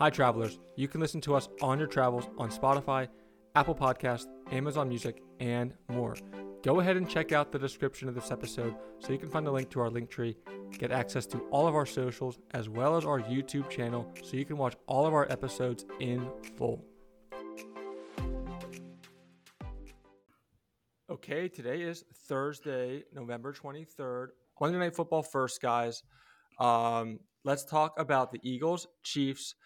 Hi, travelers. You can listen to us on your travels on Spotify, Apple Podcast, Amazon Music, and more. Go ahead and check out the description of this episode so you can find a link to our link tree, get access to all of our socials, as well as our YouTube channel so you can watch all of our episodes in full. Okay, today is Thursday, November 23rd. Monday Night Football first, guys. Um, let's talk about the Eagles, Chiefs.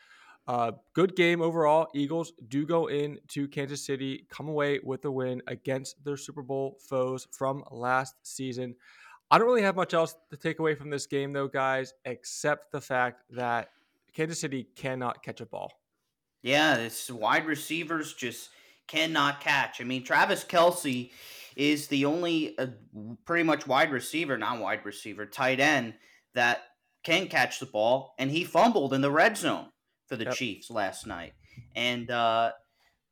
Uh, good game overall. Eagles do go in to Kansas City, come away with a win against their Super Bowl foes from last season. I don't really have much else to take away from this game, though, guys, except the fact that Kansas City cannot catch a ball. Yeah, this wide receivers just cannot catch. I mean, Travis Kelce is the only uh, pretty much wide receiver, not wide receiver, tight end that can catch the ball, and he fumbled in the red zone for the yep. Chiefs last night. And uh,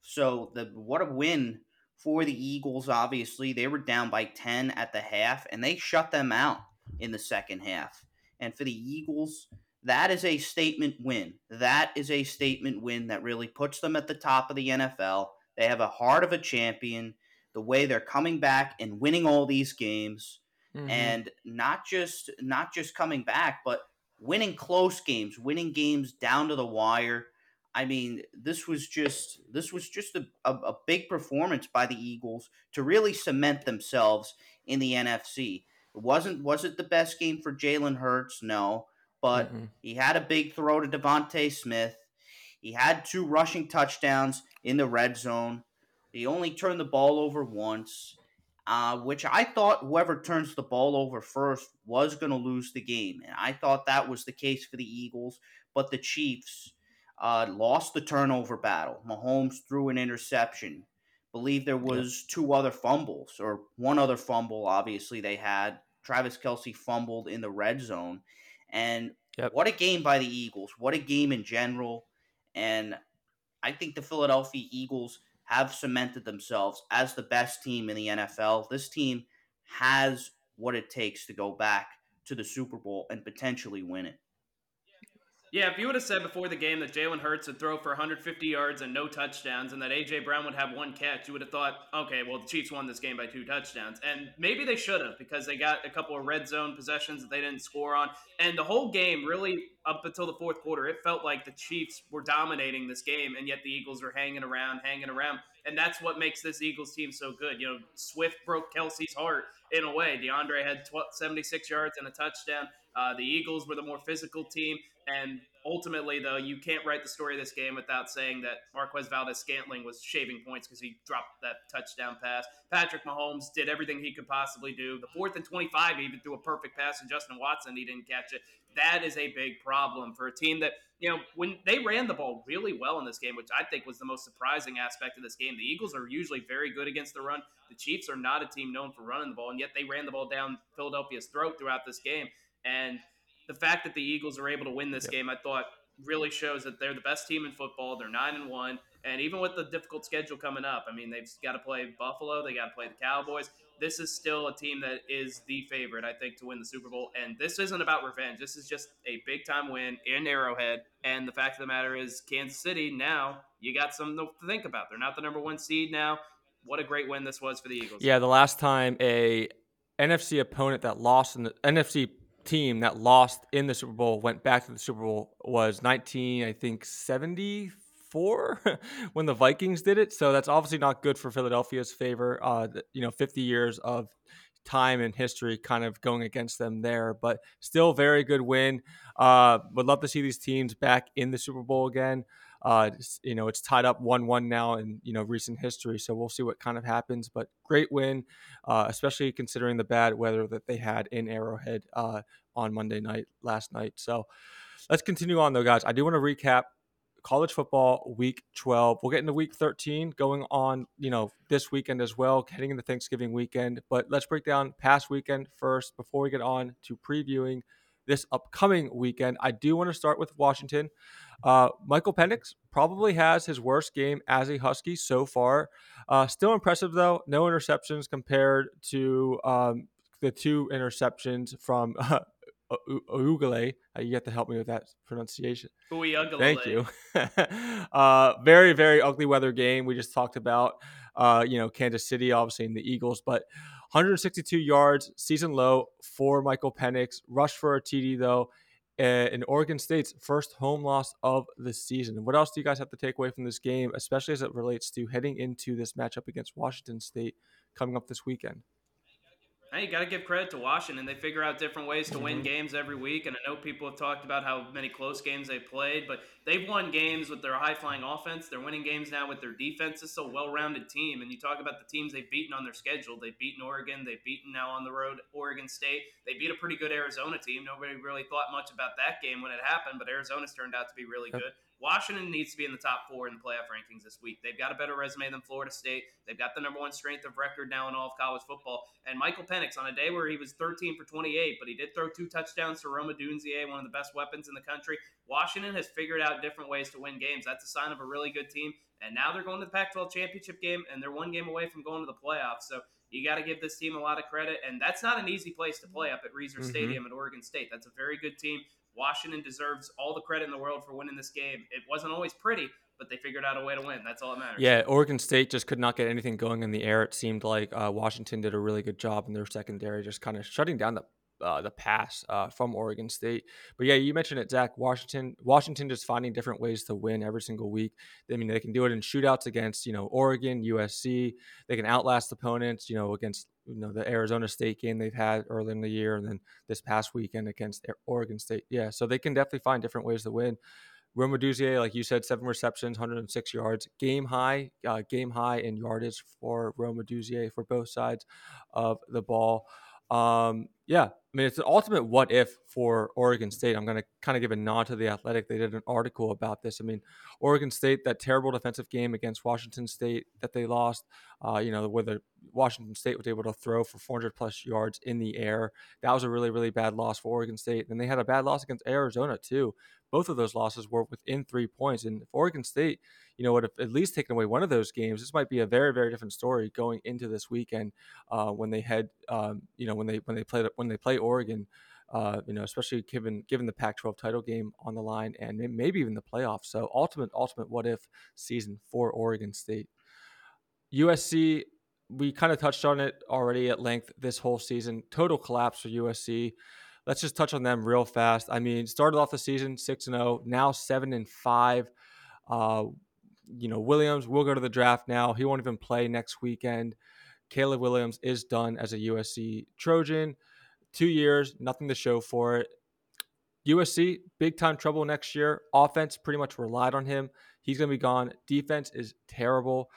so the what a win for the Eagles. Obviously, they were down by ten at the half, and they shut them out in the second half. And for the Eagles, that is a statement win. That is a statement win that really puts them at the top of the NFL. They have a heart of a champion. The way they're coming back and winning all these games, mm-hmm. and not just not just coming back, but winning close games, winning games down to the wire. I mean, this was just this was just a, a, a, big performance by the Eagles to really cement themselves in the NFC. It wasn't was it the best game for Jalen Hurts? No, but mm-hmm. he had a big throw to DeVonta Smith. He had two rushing touchdowns in the red zone. He only turned the ball over once uh, which I thought whoever turns the ball over first was going to lose the game. And I thought that was the case for the Eagles, but the Chiefs uh, lost the turnover battle. Mahomes threw an interception. Believe there was two other fumbles, or one other fumble, obviously, they had. Travis Kelce fumbled in the red zone. And yep. what a game by the Eagles. What a game in general. And I think the Philadelphia Eagles – have cemented themselves as the best team in the NFL. This team has what it takes to go back to the Super Bowl and potentially win it. Yeah, if you would have said before the game that Jalen Hurts would throw for 150 yards and no touchdowns, and that AJ Brown would have one catch, you would have thought, okay, well the Chiefs won this game by two touchdowns, and maybe they should have because they got a couple of red zone possessions that they didn't score on, and the whole game really up until the fourth quarter, it felt like the Chiefs were dominating this game, and yet the Eagles were hanging around, hanging around, and that's what makes this Eagles team so good. You know, Swift broke Kelce's heart in a way. D'Andre had 12, 76 yards and a touchdown. Uh, the Eagles were the more physical team. And ultimately, though, you can't write the story of this game without saying that Marquez Valdes-Scantling was shaving points because he dropped that touchdown pass. Patrick Mahomes did everything he could possibly do. The fourth and 25, he even threw a perfect pass to Justin Watson. He didn't catch it. That is a big problem for a team that, you know, when they ran the ball really well in this game, which I think was the most surprising aspect of this game. The Eagles are usually very good against the run. The Chiefs are not a team known for running the ball, and yet they ran the ball down Philadelphia's throat throughout this game. And the fact that the Eagles are able to win this yep. game, I thought really shows that they're the best team in football. They're nine and one, and even with the difficult schedule coming up, I mean they've got to play Buffalo, they got to play the Cowboys. This is still a team that is the favorite, I think, to win the Super Bowl. And this isn't about revenge. This is just a big time win in Arrowhead. And the fact of the matter is, Kansas City now you got something to think about. They're not the number one seed now. What a great win this was for the Eagles. Yeah, the last time a NFC opponent that lost in the NFC team that lost in the Super Bowl went back to the Super Bowl was 19, I think 74 when the Vikings did it. So that's obviously not good for Philadelphia's favor. Uh, you know, 50 years of time and history kind of going against them there, but still very good win. Uh, would love to see these teams back in the Super Bowl again. Uh, you know, it's tied up one-one now in you know recent history, so we'll see what kind of happens. But great win, uh, especially considering the bad weather that they had in Arrowhead uh, on Monday night last night. So let's continue on though, guys. I do want to recap college football week 12 we'll get into week 13 going on you know this weekend as well heading into thanksgiving weekend but let's break down past weekend first before we get on to previewing this upcoming weekend i do want to start with washington uh, Michael Penix probably has his worst game as a Husky so far. Uh, still impressive though, no interceptions compared to um, the two interceptions from uh, you have to help me with that pronunciation. Uiagalelei. Thank you. uh, very, very ugly weather game. We just talked about, uh, you know, Kansas City, obviously, and the Eagles, but 162 yards, season low for Michael Penix. Rush for a TD, though, in Oregon State's first home loss of the season. What else do you guys have to take away from this game, especially as it relates to heading into this matchup against Washington State coming up this weekend? Hey, you got to give credit to Washington. They figure out different ways to win mm-hmm. games every week. And I know people have talked about how many close games they played, but they've won games with their high flying offense. They're winning games now with their defense. It's a well rounded team. And you talk about the teams they've beaten on their schedule. They've beaten Oregon. They've beaten now on the road Oregon State. They beat a pretty good Arizona team. Nobody really thought much about that game when it happened, but Arizona's turned out to be really good. Washington needs to be in the top four in the playoff rankings this week. They've got a better resume than Florida State. They've got the number one strength of record now in all of college football. And Michael Penix, on a day where he was 13 for 28, but he did throw two touchdowns to Rome Odunze, one of the best weapons in the country. Washington has figured out different ways to win games. That's a sign of a really good team. And now they're going to the Pac 12 championship game, and they're one game away from going to the playoffs. So you got to give this team a lot of credit. And that's not an easy place to play up at Reser mm-hmm. Stadium at Oregon State. That's a very good team. Washington deserves all the credit in the world for winning this game. It wasn't always pretty, but they figured out a way to win. That's all that matters. Yeah, Oregon State just could not get anything going in the air. It seemed like uh, Washington did a really good job in their secondary, just kind of shutting down the uh, the pass uh, from Oregon State. But yeah, you mentioned it, Zach. Washington, Washington, just finding different ways to win every single week. I mean, they can do it in shootouts against you know Oregon, USC. They can outlast opponents. You know, against you know the Arizona State game they've had early in the year, and then this past weekend against Oregon State. Yeah, so they can definitely find different ways to win. Rome Odunze, like you said, seven receptions, 106 yards, game high, uh, game high in yardage for Rome Odunze for both sides of the ball. Um, yeah, I mean, it's an ultimate what if for Oregon State. I'm going to kind of give a nod to the Athletic. They did an article about this. I mean, Oregon State, that terrible defensive game against Washington State that they lost, uh, you know, where the Washington State was able to throw for 400 plus yards in the air. That was a really, really bad loss for Oregon State. And they had a bad loss against Arizona, too. Both of those losses were within three points. And if Oregon State, you know, would have at least taken away one of those games, this might be a very, very different story going into this weekend uh, when they head, um, you know, when they when they play when they play Oregon. Uh, you know, especially given given the Pac-12 title game on the line and maybe even the playoffs. So ultimate, ultimate what if season for Oregon State. USC, we kind of touched on it already at length this whole season. Total collapse for USC let's just touch on them real fast. I mean, started off the season six and zero, oh, now seven and five. Uh, you know, Williams will go to the draft now. He won't even play next weekend. Caleb Williams is done as a USC Trojan. Two years, nothing to show for it. USC, big time trouble next year. Offense pretty much relied on him. He's going to be gone. Defense is terrible.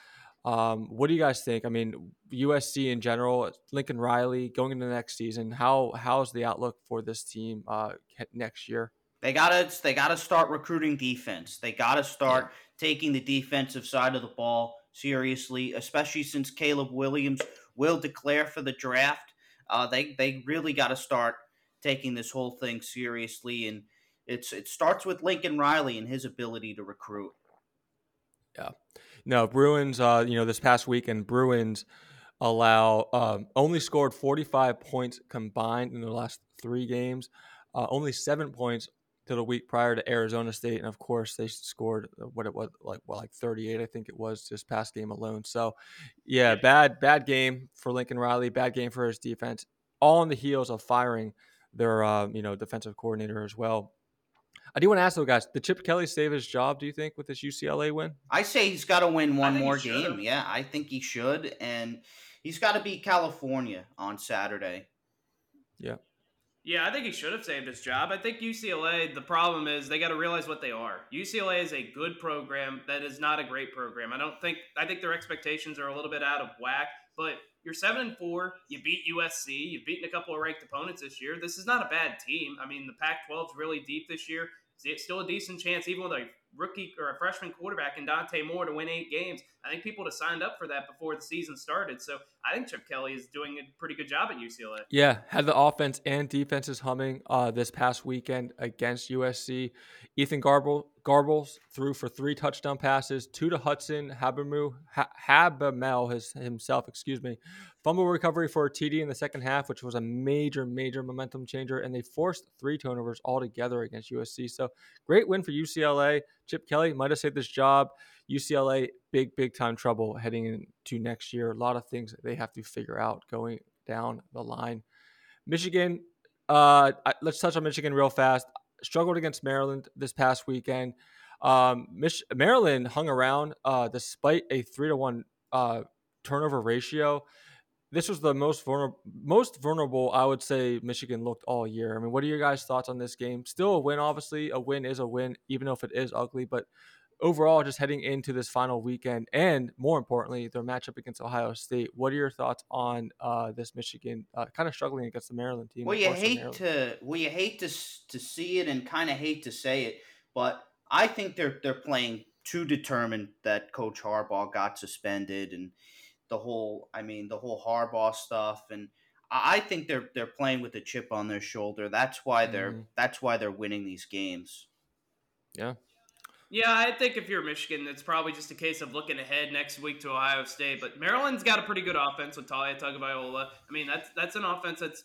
Um, what do you guys think? I mean, USC in general, Lincoln Riley going into the next season. How how's the outlook for this team uh, next year? They gotta they gotta start recruiting defense. They gotta start yeah. taking the defensive side of the ball seriously, especially since Caleb Williams will declare for the draft. Uh, they they really got to start taking this whole thing seriously, and it's it starts with Lincoln Riley and his ability to recruit. Yeah. No, Bruins. Uh, you know, this past weekend, Bruins allow um, only scored 45 points combined in the last three games. Uh, only seven points to the week prior to Arizona State, and of course they scored uh, what it was like well, like 38, I think it was this past game alone. So, yeah, bad bad game for Lincoln Riley, bad game for his defense. All on the heels of firing their uh, you know defensive coordinator as well. I do want to ask though, guys, did Chip Kelly save his job? Do you think with this UCLA win? I say he's got to win one more game. Yeah, I think he should, and he's got to beat California on Saturday. Yeah. Yeah, I think he should have saved his job. I think UCLA, the problem is they got to realize what they are. UCLA is a good program that is not a great program. I don't think I think their expectations are a little bit out of whack, but you're 7 and 4, you beat USC, you've beaten a couple of ranked opponents this year. This is not a bad team. I mean, the Pac-12 is really deep this year it's still a decent chance, even with a rookie or a freshman quarterback in Dante Moore to win eight games. I think people have signed up for that before the season started. So I think Chip Kelly is doing a pretty good job at UCLA. Yeah, had the offense and defenses humming uh, this past weekend against USC. Ethan Garbel Garbles threw for three touchdown passes, two to Hudson Habermu, ha- Habamel his, himself, excuse me. Fumble recovery for a TD in the second half, which was a major, major momentum changer, and they forced three turnovers altogether against USC. So great win for UCLA. Chip Kelly might have saved this job. UCLA, big, big time trouble heading into next year. A lot of things they have to figure out going down the line. Michigan, uh, let's touch on Michigan real fast struggled against Maryland this past weekend. Um, Mich- Maryland hung around uh, despite a three to one uh, turnover ratio. This was the most vulnerable, most vulnerable I would say Michigan looked all year. I mean, what are your guys' thoughts on this game? Still a win, obviously. A win is a win, even if it is ugly. But overall, just heading into this final weekend, and more importantly, their matchup against Ohio State. What are your thoughts on uh, this Michigan uh, kind of struggling against the Maryland team? Well, you hate to well, you hate to to see it and kind of hate to say it, but I think they're they're playing too determined that Coach Harbaugh got suspended and the whole I mean the whole Harbaugh stuff and. I think they're they're playing with a chip on their shoulder. That's why they're mm. that's why they're winning these games. Yeah, yeah, I think if you're Michigan, it's probably just a case of looking ahead next week to Ohio State. But Maryland's got a pretty good offense with Taulia Tagovailoa. I mean, that's that's an offense that's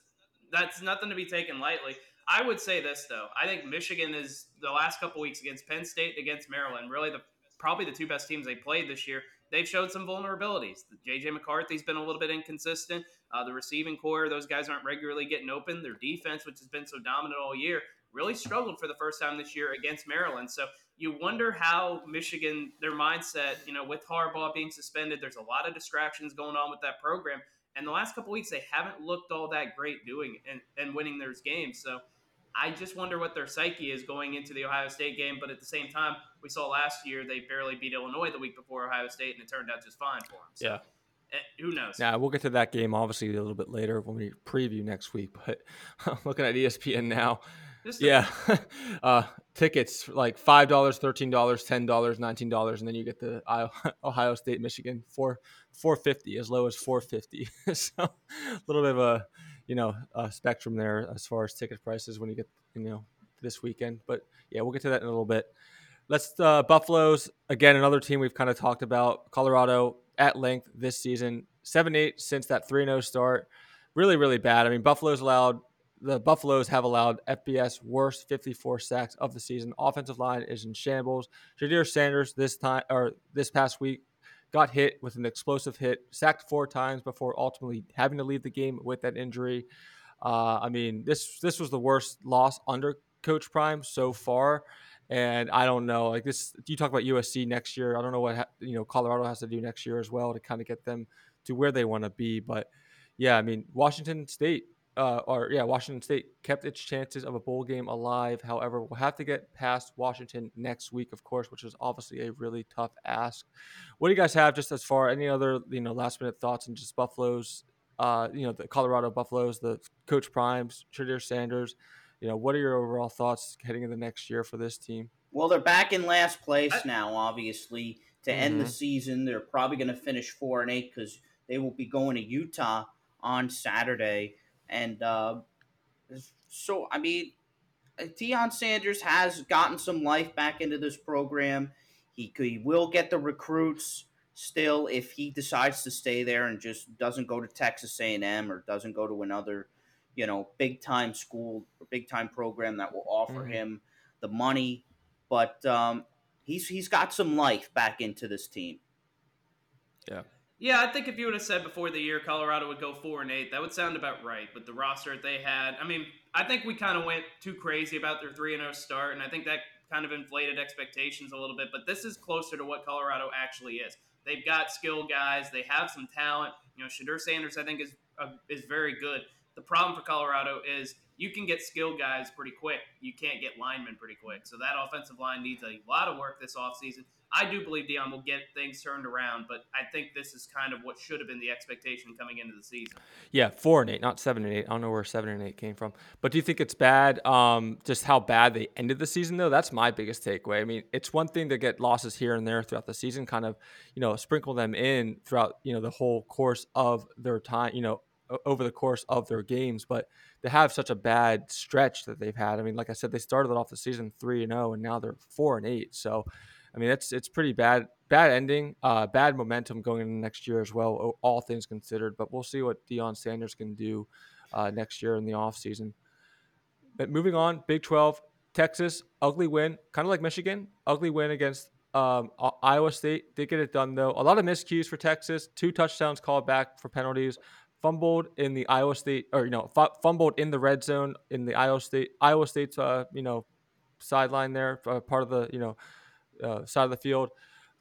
that's nothing to be taken lightly. I would say this though. I think Michigan is the last couple weeks against Penn State, against Maryland, really the probably the two best teams they played this year. They've showed some vulnerabilities. JJ McCarthy's been a little bit inconsistent. Uh, the receiving corps, those guys aren't regularly getting open. Their defense, which has been so dominant all year, really struggled for the first time this year against Maryland. So you wonder how Michigan, their mindset, you know, with Harbaugh being suspended, there's a lot of distractions going on with that program. And the last couple weeks, they haven't looked all that great doing and, and winning those games. So I just wonder what their psyche is going into the Ohio State game. But at the same time, we saw last year they barely beat Illinois the week before Ohio State, and it turned out just fine for them. So, yeah. Eh, who knows? Yeah, we'll get to that game obviously a little bit later when we preview next week. But I'm looking at ESPN now, yeah, uh, tickets like five dollars, thirteen dollars, ten dollars, nineteen dollars, and then you get the Ohio State, Michigan for four fifty, as low as four fifty. so a little bit of a you know a spectrum there as far as ticket prices when you get you know this weekend. But yeah, we'll get to that in a little bit. Let's uh, Buffaloes again, another team we've kind of talked about. Colorado at length this season, seven eight since that three zero oh start. Really, really bad. I mean, Buffalo's allowed the Buffaloes have allowed FBS worst 54 sacks of the season. Offensive line is in shambles. Shedeur Sanders this time or this past week got hit with an explosive hit, sacked four times before ultimately having to leave the game with that injury. Uh, I mean, this this was the worst loss under Coach Prime so far, and I don't know. Like this, you talk about USC next year. I don't know what ha- you know Colorado has to do next year as well to kind of get them to where they want to be. But yeah, I mean, Washington State uh, or yeah, Washington State kept its chances of a bowl game alive. However, we'll have to get past Washington next week, of course, which is obviously a really tough ask. What do you guys have just as far any other you know last minute thoughts and just Buffaloes? Uh, you know the Colorado Buffaloes, the Coach Primes, Shedeur Sanders. You know, what are your overall thoughts heading into next year for this team? Well, they're back in last place now. Obviously, to mm-hmm. end the mm-hmm. season, they're probably going to finish four and eight because they will be going to Utah on Saturday. And uh, so, I mean, Deion Sanders has gotten some life back into this program. He, he will get the recruits still if he decides to stay there and just doesn't go to Texas A&M or doesn't go to another, you know, big time school or big time program that will offer mm-hmm. him the money. But um, he's he's got some life back into this team. Yeah. Yeah, I think if you would have said before the year Colorado would go four and eight, that would sound about right. But the roster they had, I mean, I think we kind of went too crazy about their three and zero oh start, and I think that kind of inflated expectations a little bit. But this is closer to what Colorado actually is. They've got skill guys. They have some talent. You know, Shedeur Sanders, I think, is uh, is very good. The problem for Colorado is you can get skilled guys pretty quick. You can't get linemen pretty quick. So that offensive line needs a lot of work this offseason. I do believe Deion will get things turned around, but I think this is kind of what should have been the expectation coming into the season. Yeah, four and eight, not seven and eight. I don't know where seven and eight came from. But do you think it's bad? Um, just how bad they ended the season, though. That's my biggest takeaway. I mean, it's one thing to get losses here and there throughout the season, kind of, you know, sprinkle them in throughout, you know, the whole course of their time, you know, over the course of their games. But they have such a bad stretch that they've had, I mean, like I said, they started off the season three and zero, and now they're four and eight. So, I mean, it's it's pretty bad bad ending, uh, bad momentum going into next year as well, all things considered. But we'll see what Deion Sanders can do uh, next year in the offseason. But moving on, Big 12, Texas, ugly win, kind of like Michigan, ugly win against um, Iowa State. Did get it done though. A lot of miscues for Texas, two touchdowns called back for penalties. Fumbled in the Iowa State, or you know, f- fumbled in the red zone in the Iowa State, Iowa State's, uh, you know, sideline there, uh, part of the, you know, uh, side of the field.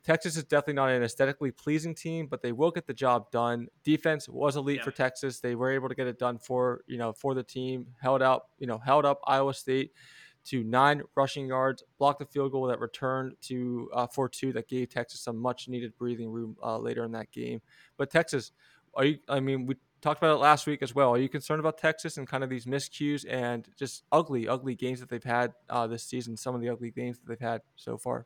Texas is definitely not an aesthetically pleasing team, but they will get the job done. Defense was elite yeah. for Texas. They were able to get it done for you know for the team. Held out you know held up Iowa State to nine rushing yards, blocked the field goal that returned to uh, for two that gave Texas some much needed breathing room uh, later in that game. But Texas, are you? I mean, we talked about it last week as well. Are you concerned about Texas and kind of these miscues and just ugly, ugly games that they've had uh, this season? Some of the ugly games that they've had so far.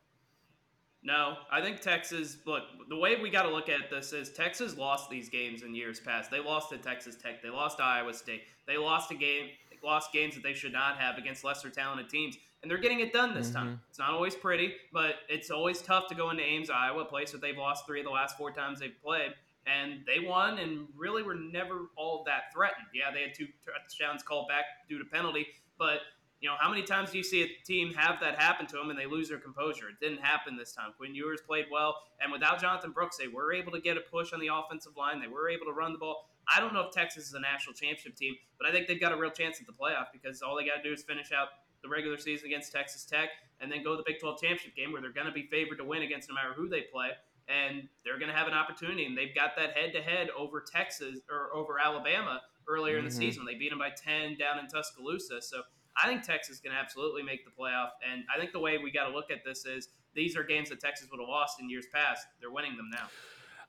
No, I think Texas. Look, the way we got to look at this is Texas lost these games in years past. They lost to Texas Tech. They lost to Iowa State. They lost a game, lost games that they should not have against lesser talented teams, and they're getting it done this mm-hmm. time. It's not always pretty, but it's always tough to go into Ames, Iowa, a place that they've lost three of the last four times they've played, and they won and really were never all that threatened. Yeah, they had two touchdowns called back due to penalty, but you know, how many times do you see a team have that happen to them and they lose their composure? It didn't happen this time. Quinn Ewers played well, and without Jonathan Brooks, they were able to get a push on the offensive line. They were able to run the ball. I don't know if Texas is a national championship team, but I think they've got a real chance at the playoff because all they got to do is finish out the regular season against Texas Tech and then go to the Big 12 championship game where they're going to be favored to win against no matter who they play. And they're going to have an opportunity, and they've got that head to head over Texas or over Alabama earlier mm-hmm. in the mm-hmm. season. They beat them by 10 down in Tuscaloosa. So I think Texas can absolutely make the playoff. And I think the way we got to look at this is these are games that Texas would have lost in years past. They're winning them now.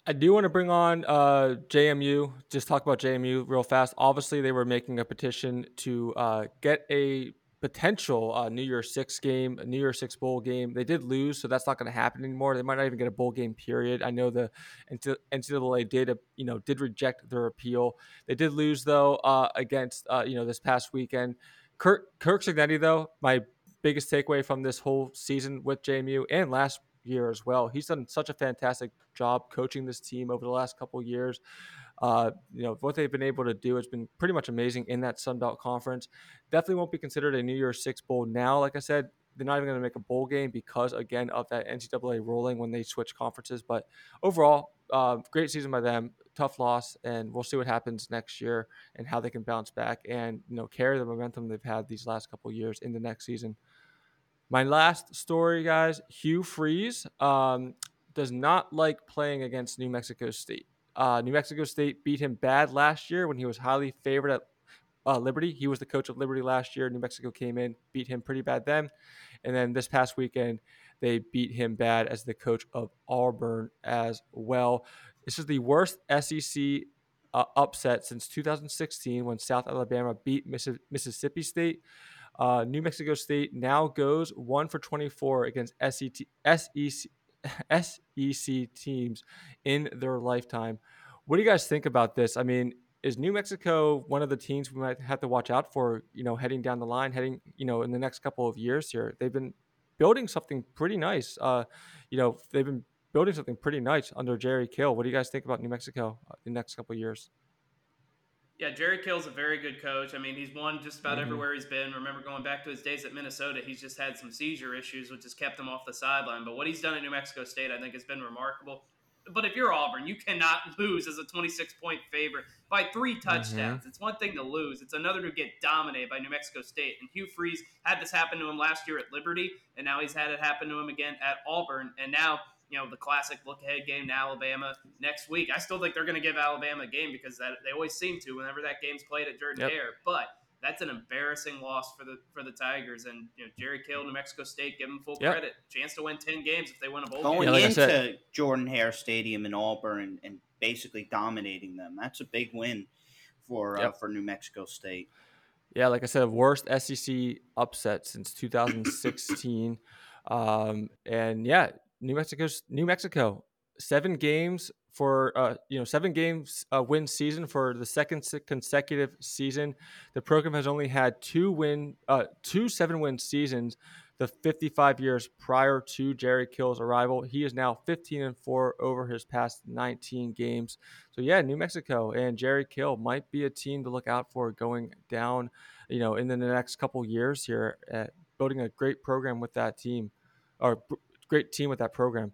I do want to bring on uh, JMU. Just talk about JMU real fast. Obviously, they were making a petition to uh, get a potential uh, New Year's Six game, New Year's Six bowl game. They did lose, so that's not going to happen anymore. They might not even get a bowl game. Period. I know the NCAA did, you know, did reject their appeal. They did lose though uh, against, uh, you know, this past weekend. Kirk Kirk Cignetti, though, my biggest takeaway from this whole season with JMU and last year as well. He's done such a fantastic job coaching this team over the last couple years. Uh, you know what they've been able to do has been pretty much amazing in that Sun Belt Conference. Definitely won't be considered a New Year's Six bowl now. Like I said, they're not even going to make a bowl game because again of that NCAA ruling when they switch conferences. But overall, uh, great season by them. Tough loss, and we'll see what happens next year and how they can bounce back and you know carry the momentum they've had these last couple years in the next season. My last story, guys. Hugh Freeze um, does not like playing against New Mexico State. Uh, New Mexico State beat him bad last year when he was highly favored at uh, Liberty. He was the coach of Liberty last year. New Mexico came in, beat him pretty bad then. And then this past weekend, they beat him bad as the coach of Auburn as well. This is the worst SEC uh, upset since 2016 when South Alabama beat Mississippi State. Uh, New Mexico State now goes one for 24 against SEC, SEC teams in their lifetime. What do you guys think about this? I mean, is New Mexico one of the teams we might have to watch out for? You know, heading down the line, heading you know in the next couple of years here. They've been building something pretty nice. Uh, you know, they've been building something pretty nice under Jerry Kill. What do you guys think about New Mexico uh, in the next couple of years? Yeah, Jerry Kill's a very good coach. I mean, he's won just about mm-hmm. everywhere he's been. Remember going back to his days at Minnesota, he's just had some seizure issues, which has kept him off the sideline. But what he's done at New Mexico State, I think, has been remarkable. But if you're Auburn, you cannot lose as a 26 point favorite by three touchdowns. Mm-hmm. It's one thing to lose, it's another to get dominated by New Mexico State. And Hugh Freeze had this happen to him last year at Liberty, and now he's had it happen to him again at Auburn. And now, you know, the classic look ahead game to Alabama next week. I still think they're going to give Alabama a game because that, they always seem to whenever that game's played at Jordan yep. Hare. But that's an embarrassing loss for the for the Tigers. And you know, Jerry Kill, New Mexico State, give them full yep. credit. Chance to win ten games if they win a bowl Going game. Going into Jordan Hare Stadium in Auburn and, and, basically dominating them. That's a big win for uh, yep. uh, for New Mexico State. Yeah, like I said, worst SEC upset since 2016. um, and yeah, New Mexico's New Mexico seven games for uh, you know seven games uh, win season for the second consecutive season. The program has only had two win uh, two seven win seasons. The 55 years prior to Jerry Kill's arrival, he is now 15 and four over his past 19 games. So yeah, New Mexico and Jerry Kill might be a team to look out for going down, you know, in the next couple years here, at building a great program with that team, or great team with that program.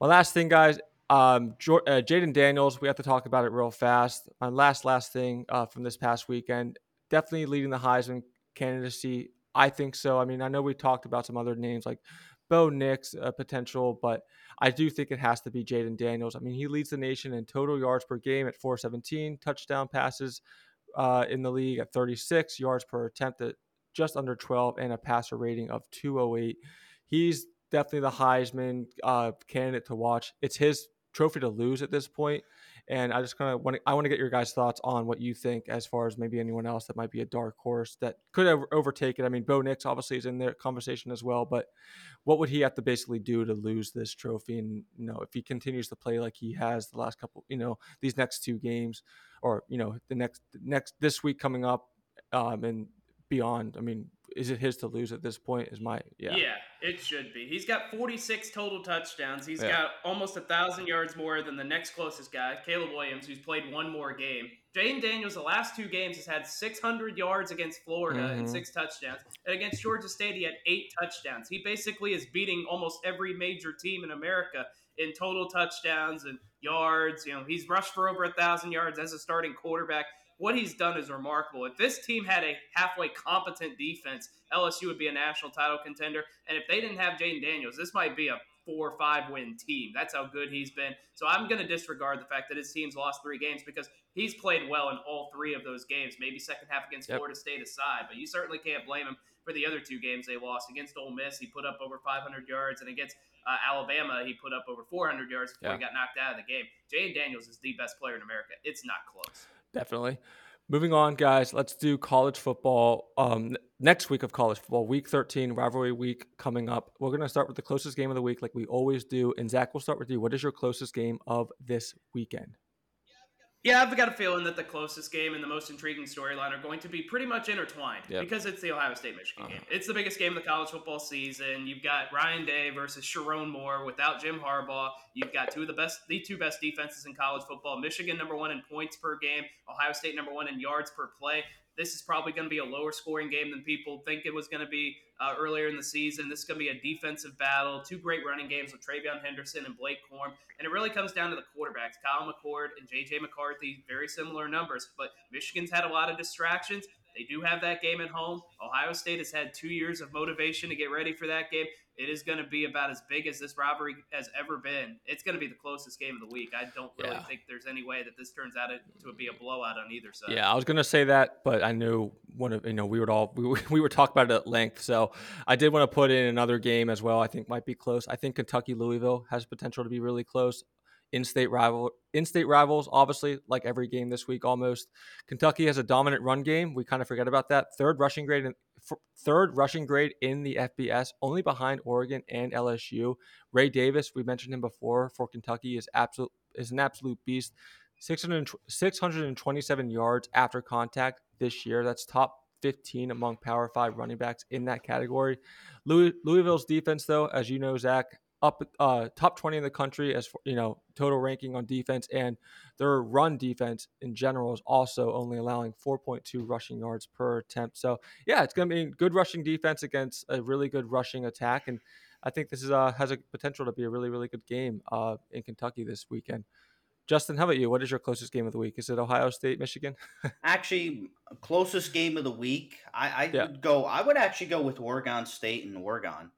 My last thing, guys, um, uh, Jayden Daniels, we have to talk about it real fast. My last, last thing uh, from this past weekend, definitely leading the Heisman candidacy. I think so. I mean, I know we talked about some other names like Bo Nix uh, potential, but I do think it has to be Jayden Daniels. I mean, he leads the nation in total yards per game at 417, touchdown passes uh, in the league at 36, yards per attempt at just under 12, and a passer rating of 208. He's definitely the Heisman uh, candidate to watch. It's his trophy to lose at this point. And I just kind of want to, I want to get your guys' thoughts on what you think as far as maybe anyone else that might be a dark horse that could over- overtake it. I mean, Bo Nix obviously is in the conversation as well, but what would he have to basically do to lose this trophy? And, you know, if he continues to play like he has the last couple, you know, these next two games or, you know, the next, next, this week coming up um, and beyond, I mean, is it his to lose at this point? Is my yeah. Yeah, it should be. He's got 46 total touchdowns. He's yeah. got almost a thousand yards more than the next closest guy, Caleb Williams, who's played one more game. Jane Daniels, the last two games, has had 600 yards against Florida mm-hmm. and six touchdowns, and against Georgia State, he had eight touchdowns. He basically is beating almost every major team in America in total touchdowns and yards. You know, he's rushed for over a thousand yards as a starting quarterback what he's done is remarkable. If this team had a halfway competent defense, LSU would be a national title contender. And if they didn't have Jayden Daniels, this might be a four or five win team. That's how good he's been. So I'm going to disregard the fact that his team's lost three games because he's played well in all three of those games. Maybe second half against yep. Florida State aside, but you certainly can't blame him for the other two games they lost. Against Ole Miss, he put up over 500 yards, and against uh, Alabama, he put up over 400 yards before yeah. he got knocked out of the game. Jayden Daniels is the best player in America. It's not close. Definitely. Moving on, guys, let's do college football. Um, next week of college football, week 13, rivalry week coming up. We're going to start with the closest game of the week, like we always do. And Zach, we'll start with you. What is your closest game of this weekend? Yeah, I've got a feeling that the closest game and the most intriguing storyline are going to be pretty much intertwined yep. because it's the Ohio State Michigan uh-huh. game. It's the biggest game of the college football season. You've got Ryan Day versus Sherrone Moore without Jim Harbaugh. You've got two of the best, the two best defenses in college football. Michigan number one in points per game. Ohio State number one in yards per play. This is probably going to be a lower scoring game than people think it was going to be uh, earlier in the season. This is going to be a defensive battle. Two great running games with TreVeyon Henderson and Blake Corum. And it really comes down to the quarterbacks, Kyle McCord and J.J. McCarthy. Very similar numbers, but Michigan's had a lot of distractions. They do have that game at home. Ohio State has had two years of motivation to get ready for that game. It is going to be about as big as this rivalry has ever been. It's going to be the closest game of the week. I don't really yeah. think there's any way that this turns out to be a blowout on either side. Yeah, I was going to say that, but I knew one of you know we would all we, we were talking about it at length. So I did want to put in another game as well. I think might be close. I think Kentucky Louisville has potential to be really close in-state rival in-state rivals obviously like every game this week almost. Kentucky has a dominant run game. We kind of forget about that. Third rushing grade in, third rushing grade in the fbs only behind oregon and lsu ray davis we mentioned him before for kentucky is absolute is an absolute beast. 600, 627 yards after contact this year. That's top 15 among Power Five running backs in that category. Louis, Louisville's defense, though, as you know, Zach, up uh, top 20 in the country as you know total ranking on defense and their run defense in general is also only allowing 4.2 rushing yards per attempt. So yeah it's going to be good rushing defense against a really good rushing attack and i think this is uh, has a potential to be a really really good game uh, in kentucky this weekend. Justin how about you? What is your closest game of the week? Is it ohio state michigan? Actually closest game of the week i, I yeah. would go i would actually go with oregon state and oregon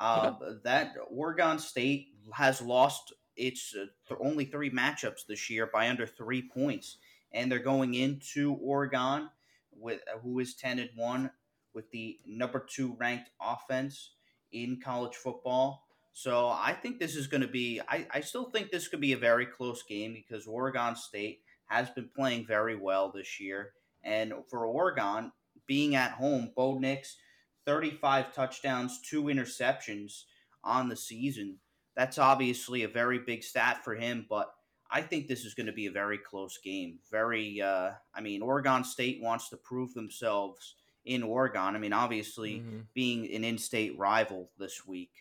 uh, That Oregon State has lost its uh, only three matchups this year by under three points, and they're going into Oregon with uh, who is ten and one with the number two ranked offense in college football. So I think this is going to be. I, I still think this could be a very close game because Oregon State has been playing very well this year, and for Oregon being at home, Bo Nix 35 touchdowns, two interceptions on the season. That's obviously a very big stat for him, but I think this is going to be a very close game. Very, uh, I mean, Oregon State wants to prove themselves in Oregon. I mean, obviously mm-hmm. being an in-state rival this week.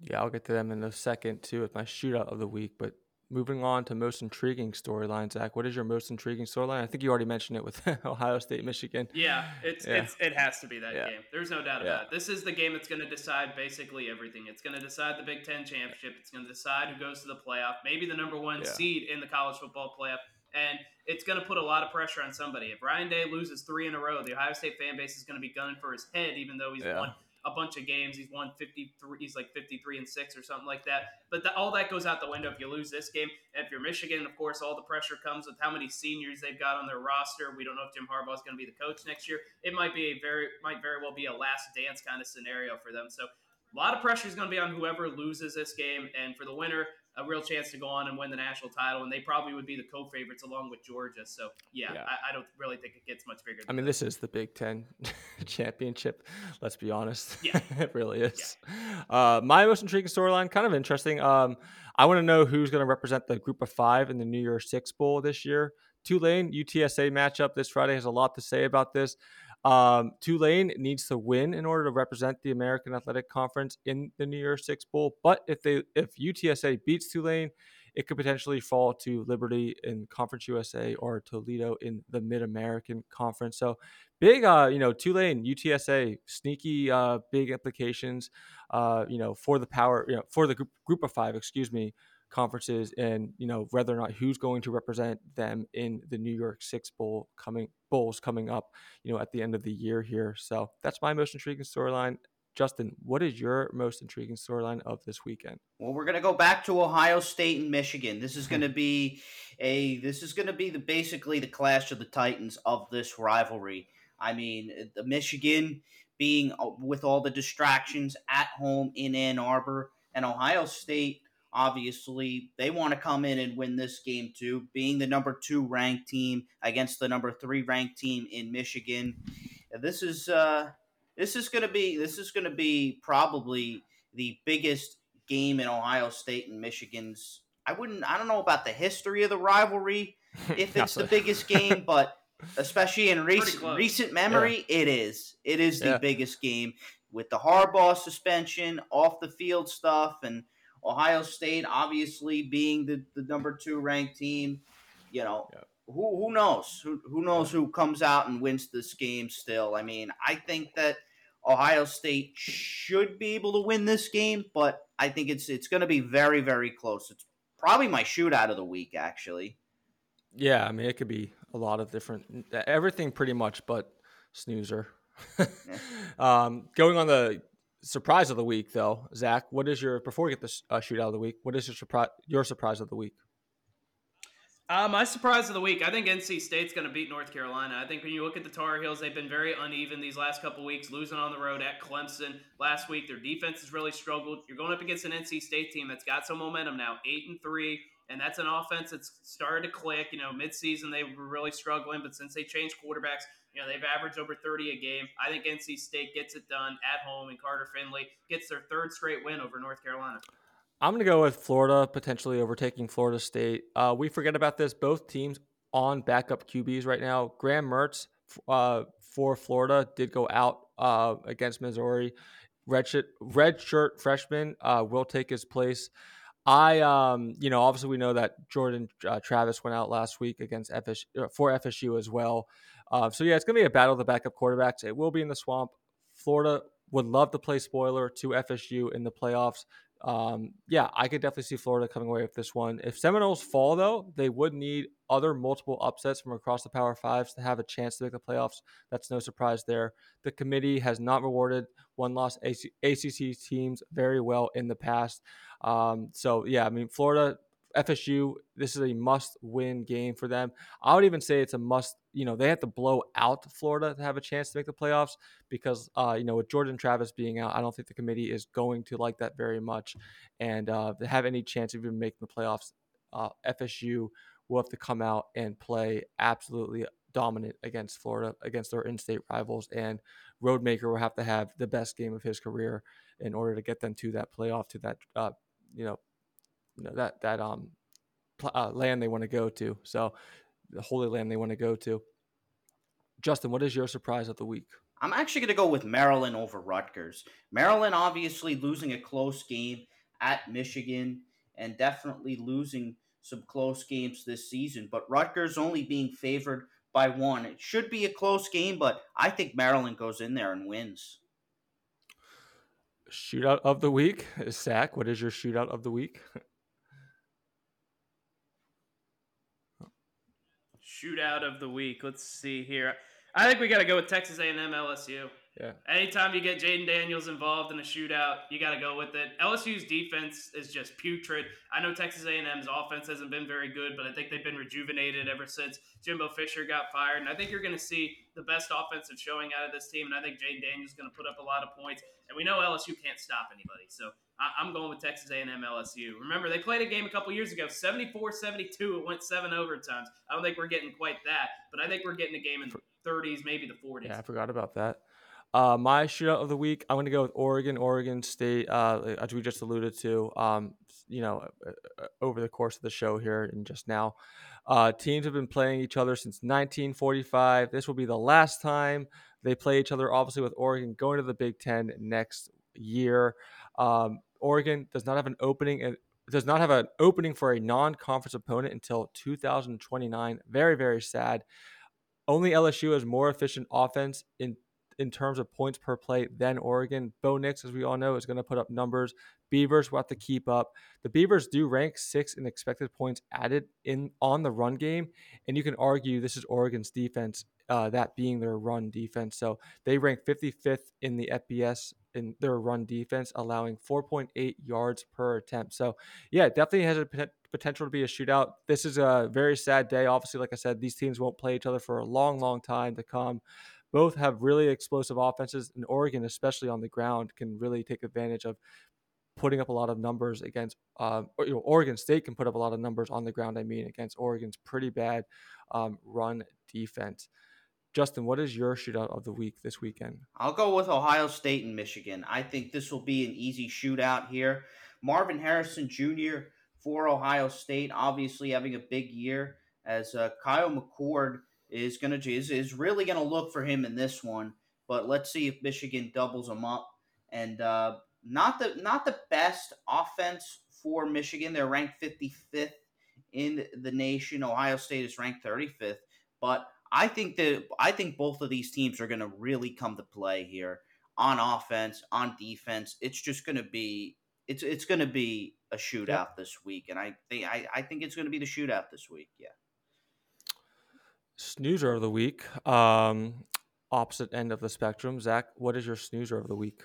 Yeah, I'll get to them in a second too with my shootout of the week. But moving on to most intriguing storyline, Zach. What is your most intriguing storyline? I think you already mentioned it with Ohio State, Michigan. Yeah, it's, yeah. it's it has to be that yeah. game. There's no doubt yeah. about it. This is the game that's going to decide basically everything. It's going to decide the Big Ten championship. It's going to decide who goes to the playoff, maybe the number one seed in the college football playoff. And it's going to put a lot of pressure on somebody. If Ryan Day loses three in a row, the Ohio State fan base is going to be gunning for his head, even though he's won a bunch of games. He's won 53. He's like 53 and six or something like that. But the, all that goes out the window if you lose this game. And if you're Michigan, of course, all the pressure comes with how many seniors they've got on their roster. We don't know if Jim Harbaugh is going to be the coach next year. It might be a very might very well be a last dance kind of scenario for them. So a lot of pressure is going to be on whoever loses this game. And for the winner, a real chance to go on and win the national title, and they probably would be the co-favorites along with Georgia. So yeah, yeah. I, I, don't really think it gets much bigger. I mean, this. this is the Big Ten championship. Let's be honest. Yeah, it really is. Yeah. Uh, my most intriguing storyline, kind of interesting. Um, I want to know who's going to represent the Group of Five in the New Year's Six Bowl this year. Tulane UTSA matchup this Friday has a lot to say about this. Um, Tulane needs to win in order to represent the American Athletic Conference in the New Year's Six Bowl. But if they if UTSA beats Tulane, it could potentially fall to Liberty in Conference USA or Toledo in the Mid American Conference. So big, uh, you know, Tulane, UTSA, sneaky, uh, big implications, uh, you know, for the power, you know, for the group, group of five, excuse me, conferences and you know whether or not who's going to represent them in the New York Six Bowl coming bowls coming up, you know, at the end of the year here. So that's my most intriguing storyline. Justin, what is your most intriguing storyline of this weekend? Well, we're going to go back to Ohio State and Michigan. This is going to be a this is going to be the basically the clash of the titans of this rivalry. I mean, the Michigan being uh, with all the distractions at home in Ann Arbor and Ohio State Obviously, they want to come in and win this game too, being the number two ranked team against the number three ranked team in Michigan. This is uh, this is going to be this is going to be probably the biggest game in Ohio State and Michigan's. I wouldn't. I don't know about the history of the rivalry, if it's the biggest game, but especially in recent recent memory, yeah. it is. It is the yeah. biggest game with the Harbaugh suspension, off the field stuff, and Ohio State, obviously being the, the number two ranked team, you know, yep. who who knows? Who who knows who comes out and wins this game still? I mean, I think that Ohio State should be able to win this game, but I think it's it's going to be very very close. It's probably my shootout of the week, actually. Yeah, I mean, it could be a lot of different everything, pretty much, but snoozer. um, going on the surprise of the week, though, Zach. What is your before we get the uh, shootout of the week? What is your surprise? Your surprise of the week? Uh, my surprise of the week, I think NC State's going to beat North Carolina. I think when you look at the Tar Heels, they've been very uneven these last couple weeks, losing on the road at Clemson last week. Their defense has really struggled. You're going up against an NC State team that's got some momentum now, eight and three, and that's an offense that's started to click. You know, midseason they were really struggling, but since they changed quarterbacks, you know, they've averaged over 30 a game. I think NC State gets it done at home, and Carter Finley gets their third straight win over North Carolina. I'm going to go with Florida potentially overtaking Florida State. Uh, we forget about this. Both teams on backup QBs right now. Graham Mertz uh, for Florida did go out uh, against Missouri. Red shirt, freshman uh, will take his place. I, um, you know, obviously we know that Jordan uh, Travis went out last week against FSU uh, for FSU as well. Uh, so yeah, it's going to be a battle of the backup quarterbacks. It will be in the swamp. Florida would love to play spoiler to FSU in the playoffs. Um, yeah, I could definitely see Florida coming away with this one. If Seminoles fall, though, they would need other multiple upsets from across the Power Fives to have a chance to make the playoffs. That's no surprise there. The committee has not rewarded one loss ACC teams very well in the past. Um, so, yeah, I mean, Florida FSU, this is a must win game for them. I would even say it's a must, you know, they have to blow out Florida to have a chance to make the playoffs because, uh, you know, with Jordan Travis being out, I don't think the committee is going to like that very much. And uh, to have any chance of even making the playoffs, uh, FSU will have to come out and play absolutely dominant against Florida, against their in state rivals. And Rodemaker will have to have the best game of his career in order to get them to that playoff, to that uh, you know, you know that that um uh, land they want to go to. So the Holy Land they want to go to. Justin, what is your surprise of the week? I'm actually going to go with Maryland over Rutgers. Maryland obviously losing a close game at Michigan and definitely losing some close games this season, but Rutgers only being favored by one. It should be a close game, but I think Maryland goes in there and wins. Shootout of the week, Zach. What is your shootout of the week? Shootout of the week. Let's see here. I think we got to go with Texas A&M LSU. Yeah. Anytime you get Jayden Daniels involved in a shootout, you got to go with it. LSU's defense is just putrid. I know Texas A&M's offense hasn't been very good, but I think they've been rejuvenated ever since Jimbo Fisher got fired. And I think you're going to see the best offensive showing out of this team. And I think Jayden Daniels is going to put up a lot of points. And we know LSU can't stop anybody. So I- am going with Texas A&M LSU. Remember, they played a game a couple years ago, 74-72. It went seven overtimes. I don't think we're getting quite that, but I think we're getting a game in the 30s, maybe the 40s. Yeah, I forgot about that. Uh, my shootout of the week, I'm going to go with Oregon, Oregon State, uh, as we just alluded to. Um, you know, uh, uh, over the course of the show here and just now, uh, teams have been playing each other since 1945. This will be the last time they play each other. Obviously, with Oregon going to the Big Ten next year. Um, Oregon does not have an opening. It does not have an opening for a non-conference opponent until 2029. Very, very sad. Only LSU has more efficient offense in in terms of points per play than Oregon. Bo Nix, as we all know, is going to put up numbers. Beavers will have to keep up. The Beavers do rank sixth in expected points added in on the run game, and you can argue this is Oregon's defense, uh, that being their run defense. So they rank 55th in the FBS in their run defense, allowing 4.8 yards per attempt. So yeah, definitely has a potential to be a shootout. This is a very sad day. Obviously, like I said, these teams won't play each other for a long, long time to come both have really explosive offenses, and Oregon, especially on the ground, can really take advantage of putting up a lot of numbers against. Or, you know, Oregon State can put up a lot of numbers on the ground. I mean, against Oregon's pretty bad um, run defense. Justin, what is your shootout of the week this weekend? I'll go with Ohio State and Michigan. I think this will be an easy shootout here. Marvin Harrison Jr. for Ohio State, obviously having a big year as uh, Kyle McCord is gonna is, is really gonna look for him in this one. But let's see if Michigan doubles him up. And uh, not the not the best offense for Michigan. They're ranked 55th in the nation. Ohio State is ranked 35th. But I think that I think both of these teams are going to really come to play here on offense, on defense. It's just going to be it's it's going to be a shootout yep. this week, and I think I, I think it's going to be the shootout this week. Yeah snoozer of the week. Um, opposite end of the spectrum. Zach, what is your snoozer of the week?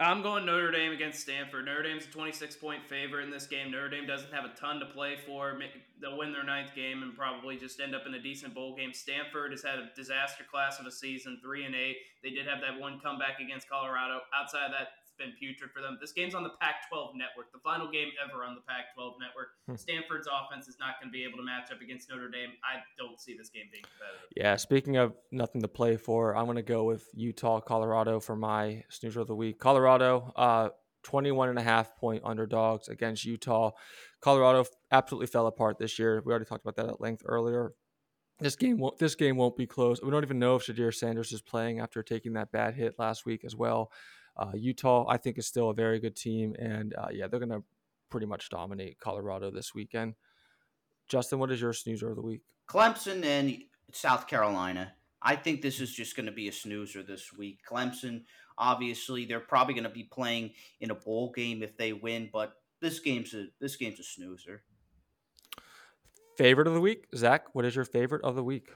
I'm going Notre Dame against Stanford. Notre Dame's a 26 point favorite in this game. Notre Dame doesn't have a ton to play for. They'll win their ninth game and probably just end up in a decent bowl game. Stanford has had a disaster class of a season, three and eight. They did have that one comeback against Colorado. Outside of that, been putrid for them. This game's on the Pac 12 network, the final game ever on the Pac 12 network. Hmm. Stanford's offense is not going to be able to match up against Notre Dame. I don't see this game being competitive. Yeah, speaking of nothing to play for, I'm going to go with Utah, Colorado for my snoozer of the week. Colorado, uh, 21 and a half point underdogs against Utah. Colorado absolutely fell apart this year. We already talked about that at length earlier. This game won't. This game won't be close. We don't even know if Shedeur Sanders is playing after taking that bad hit last week as well. Uh, Utah, I think, is still a very good team, and uh, yeah, they're going to pretty much dominate Colorado this weekend. Justin, what is your snoozer of the week? Clemson and South Carolina. I think this is just going to be a snoozer this week. Clemson, obviously, they're probably going to be playing in a bowl game if they win, but this game's a this game's a snoozer. Favorite of the week, Zach. What is your favorite of the week?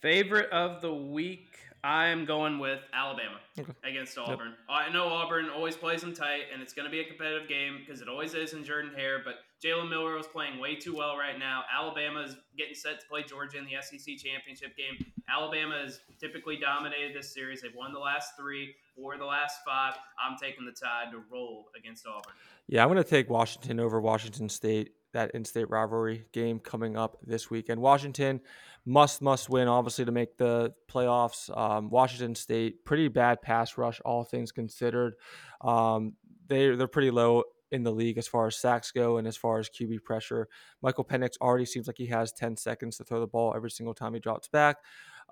Favorite of the week. I'm going with Alabama okay. against Auburn. Yep. I know Auburn always plays them tight, and it's going to be a competitive game because it always is in Jordan Hare. But Jalen Milroe is playing way too well right now. Alabama is getting set to play Georgia in the SEC championship game. Alabama has typically dominated this series. They've won the last three, or the last five. I'm taking the tide to roll against Auburn. Yeah, I'm going to take Washington over Washington State. That in-state rivalry game coming up this weekend. Washington must must win obviously to make the playoffs. Um, Washington State pretty bad pass rush, all things considered. Um, they they're pretty low in the league as far as sacks go and as far as QB pressure. Michael Penix already seems like he has 10 seconds to throw the ball every single time he drops back.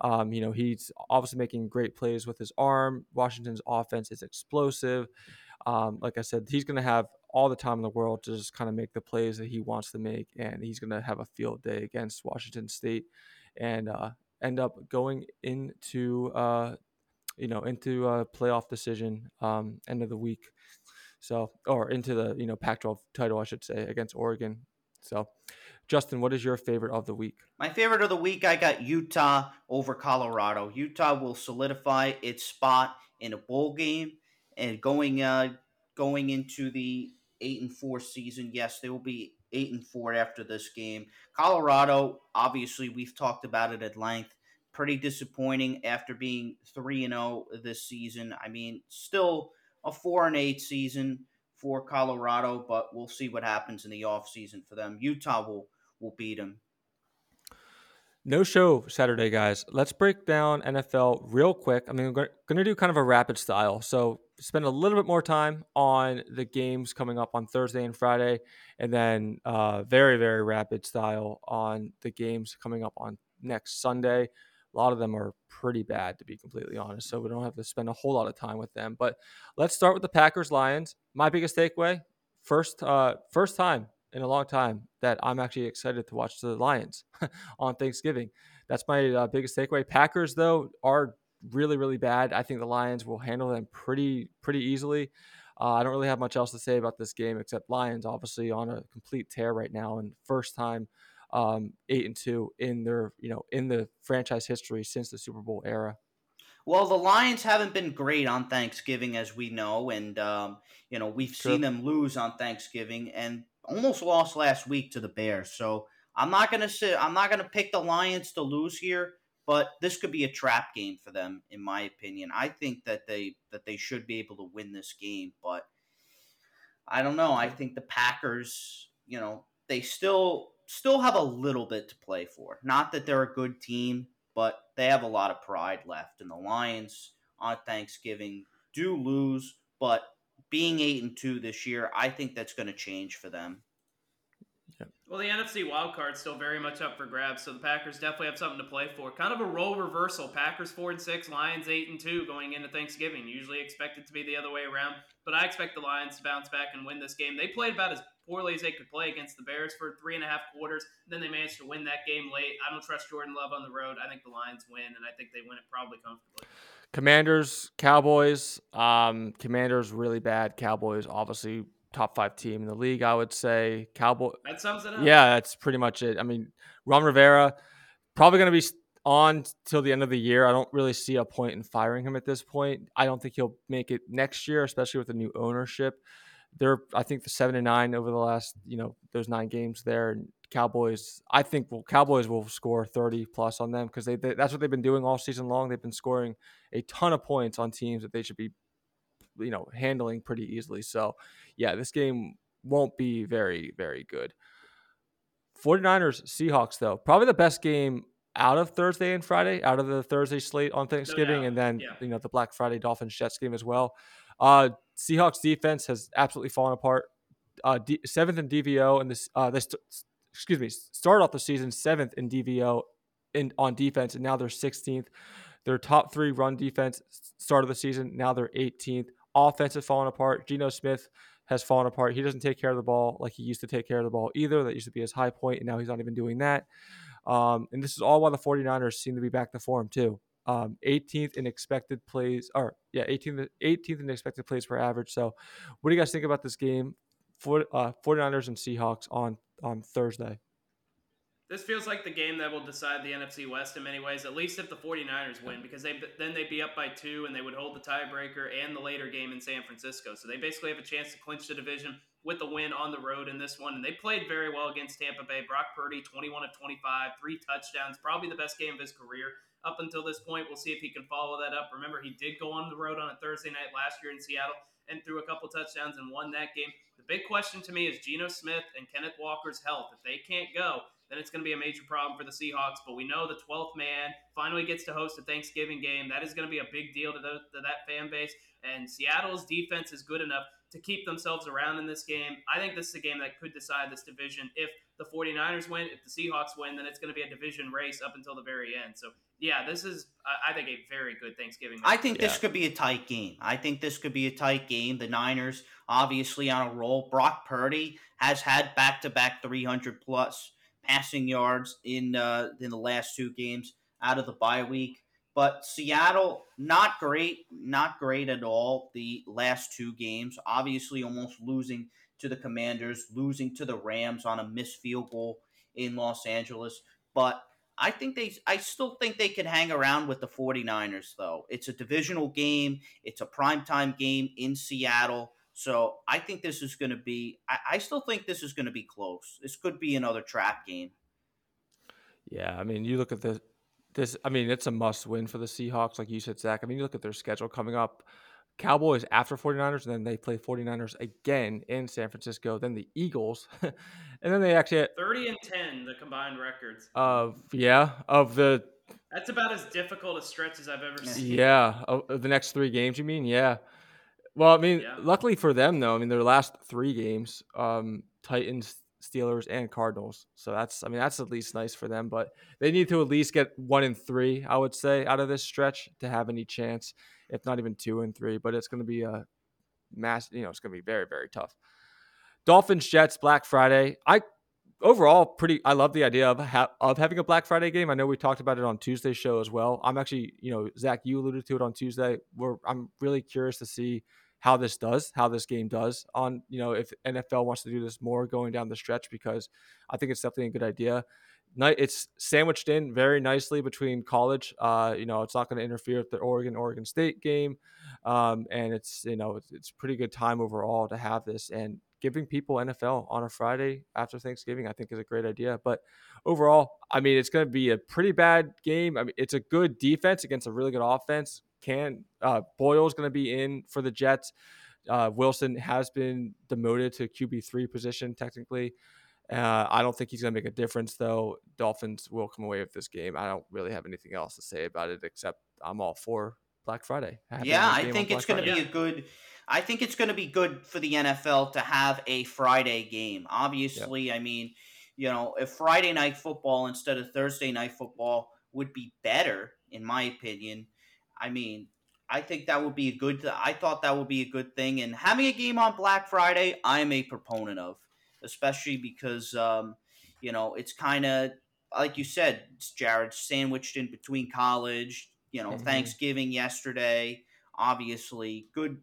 Um, you know, he's obviously making great plays with his arm. Washington's offense is explosive. Um, like I said, he's going to have all the time in the world to just kind of make the plays that he wants to make, and he's going to have a field day against Washington State, and uh, end up going into uh, you know into a playoff decision um, end of the week. So, or into the you know Pac-12 title, I should say, against Oregon. So, Justin, what is your favorite of the week? My favorite of the week, I got Utah over Colorado. Utah will solidify its spot in a bowl game and going uh going into the eight and four season. Yes, they will be eight and four after this game. Colorado, obviously, we've talked about it at length. Pretty disappointing after being three and zero this season. I mean, still a four and eight season for Colorado, but we'll see what happens in the offseason for them. Utah will will beat them. No show Saturday, guys. Let's break down NFL real quick. I mean, we're going to do kind of a rapid style. So, spend a little bit more time on the games coming up on Thursday and Friday, and then uh, very, very rapid style on the games coming up on next Sunday. A lot of them are pretty bad, to be completely honest. So we don't have to spend a whole lot of time with them. But let's start with the Packers Lions. My biggest takeaway: first, uh, first time in a long time that I'm actually excited to watch the Lions on Thanksgiving. That's my uh, biggest takeaway. Packers though are really, really bad. I think the Lions will handle them pretty, pretty easily. Uh, I don't really have much else to say about this game except Lions, obviously on a complete tear right now and first time um, eight and two in their you know in the franchise history since the Super Bowl era. Well, the Lions haven't been great on Thanksgiving, as we know, and um, you know we've seen them lose on Thanksgiving and almost lost last week to the Bears. So I'm not gonna say I'm not gonna pick the Lions to lose here, but this could be a trap game for them, in my opinion. I think that they that they should be able to win this game, but I don't know. I think the Packers, you know, they still still have a little bit to play for. Not that they're a good team, but they have a lot of pride left. And the Lions on Thanksgiving do lose, but being eight and two this year, I think that's going to change for them. Well, the NFC wildcard still very much up for grabs, so the Packers definitely have something to play for. Kind of a role reversal. Packers four and six, Lions eight and two going into Thanksgiving. Usually expected to be the other way around, but I expect the Lions to bounce back and win this game. They played about as poorly as they could play against the Bears for three and a half quarters. Then they managed to win that game late. I don't trust Jordan Love on the road. I think the Lions win, and I think they win it probably comfortably. Commanders, Cowboys. Um, Commanders really bad. Cowboys obviously top five team in the league. I would say Cowboy. That sums it up. Yeah, that's pretty much it. I mean, Ron Rivera probably going to be on till the end of the year. I don't really see a point in firing him at this point. I don't think he'll make it next year, especially with the new ownership they're I think the seven and nine over the last you know those nine games there. And Cowboys, I think well, Cowboys will score thirty plus on them because they, they, that's what they've been doing all season long. They've been scoring a ton of points on teams that they should be you know handling pretty easily. So yeah, this game won't be very very good. 49ers Seahawks though probably the best game out of Thursday and Friday, out of the Thursday slate on Thanksgiving, no and then yeah. you know the Black Friday Dolphins Jets game as well. Uh, Seahawks defense has absolutely fallen apart. Uh, D- seventh in DVO, and this uh, they st- excuse me started off the season seventh in DVO in on defense, and now they're 16th. Their top three run defense start of the season, now they're 18th. Offense has fallen apart. Geno Smith has fallen apart. He doesn't take care of the ball like he used to take care of the ball either. That used to be his high point, and now he's not even doing that. Um, and this is all while the 49ers seem to be back to form, too um, 18th in expected plays, or yeah, 18th, 18th in expected plays per average. So, what do you guys think about this game? For uh, 49ers and Seahawks on on Thursday. This feels like the game that will decide the NFC West in many ways, at least if the 49ers win, because they then they'd be up by two and they would hold the tiebreaker and the later game in San Francisco. So they basically have a chance to clinch the division with the win on the road in this one. And they played very well against Tampa Bay. Brock Purdy, 21 of 25, three touchdowns, probably the best game of his career up until this point. We'll see if he can follow that up. Remember, he did go on the road on a Thursday night last year in Seattle and threw a couple touchdowns and won that game. The big question to me is Geno Smith and Kenneth Walker's health. If they can't go, then it's going to be a major problem for the Seahawks. But we know the 12th man finally gets to host a Thanksgiving game. That is going to be a big deal to, the, to that fan base. And Seattle's defense is good enough to keep themselves around in this game. I think this is a game that could decide this division. If the 49ers win, if the Seahawks win, then it's going to be a division race up until the very end. So, yeah, this is, I think, a very good Thanksgiving. I think yeah. this could be a tight game. I think this could be a tight game. The Niners, obviously, on a roll. Brock Purdy has had back to back 300 plus passing yards in uh, in the last two games out of the bye week. But Seattle, not great, not great at all. The last two games, obviously, almost losing to the Commanders, losing to the Rams on a missed field goal in Los Angeles. But I think they, I still think they can hang around with the 49ers, though. It's a divisional game, it's a primetime game in Seattle. So I think this is going to be, I, I still think this is going to be close. This could be another trap game. Yeah, I mean, you look at the this. I mean, it's a must win for the Seahawks, like you said, Zach. I mean, you look at their schedule coming up. Cowboys after 49ers, and then they play 49ers again in San Francisco, then the Eagles, and then they actually had 30 and 10 the combined records. Of yeah, of the That's about as difficult a stretch as I've ever seen. Yeah, of the next 3 games you mean? Yeah. Well, I mean, yeah. luckily for them though, I mean their last 3 games, um Titans, Steelers, and Cardinals. So that's I mean that's at least nice for them, but they need to at least get 1 and 3, I would say, out of this stretch to have any chance if not even two and three. But it's going to be a mass. You know, it's going to be very very tough. Dolphins Jets Black Friday. I overall pretty. I love the idea of ha- of having a Black Friday game. I know we talked about it on Tuesday's show as well. I'm actually, you know, Zach, you alluded to it on Tuesday. Where I'm really curious to see how this does, how this game does on, you know, if NFL wants to do this more going down the stretch because I think it's definitely a good idea it's sandwiched in very nicely between college. Uh, you know, it's not going to interfere with the Oregon Oregon State game, um, and it's you know it's, it's pretty good time overall to have this and giving people NFL on a Friday after Thanksgiving. I think is a great idea. But overall, I mean, it's going to be a pretty bad game. I mean, it's a good defense against a really good offense. Can uh, Boyle's going to be in for the Jets? Uh, Wilson has been demoted to QB three position technically. Uh, I don't think he's going to make a difference, though. Dolphins will come away with this game. I don't really have anything else to say about it except I'm all for Black Friday. Yeah, I think it's going to be a good. I think it's going to be good for the NFL to have a Friday game. Obviously, yep. I mean, you know, if Friday night football instead of Thursday night football would be better, in my opinion. I mean, I think that would be a good. I thought that would be a good thing, and having a game on Black Friday, I'm a proponent of especially because um, you know it's kind of like you said, Jared, sandwiched in between college. You know, mm-hmm. Thanksgiving yesterday. Obviously, good.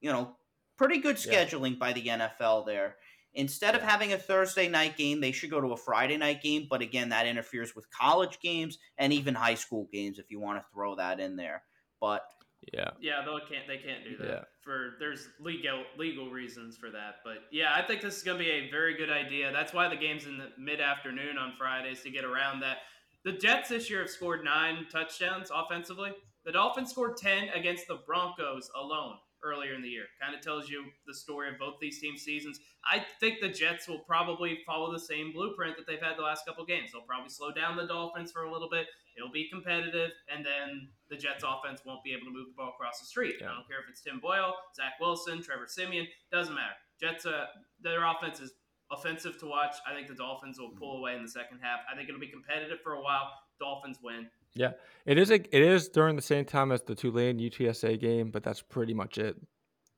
You know, pretty good scheduling yeah. by the NFL there. Instead of having a Thursday night game, they should go to a Friday night game. But again, that interferes with college games and even high school games if you want to throw that in there. But yeah. Yeah, they can't they can't do that. Yeah. For there's legal legal reasons for that. But yeah, I think this is gonna be a very good idea. That's why the game's in the mid afternoon on Fridays to get around that. The Jets this year have scored nine touchdowns offensively. The Dolphins scored ten against the Broncos alone earlier in the year. Kind of tells you the story of both these team seasons. I think the Jets will probably follow the same blueprint that they've had the last couple games. They'll probably slow down the Dolphins for a little bit. It'll be competitive, and then the Jets' offense won't be able to move the ball across the street. Yeah. I don't care if it's Tim Boyle, Zach Wilson, Trevor Siemian. Doesn't matter. Jets, uh, their offense is offensive to watch. I think the Dolphins will pull away in the second half. I think it'll be competitive for a while. Dolphins win. Yeah, it is. A, it is during the same time as the Tulane UTSA game, but that's pretty much it.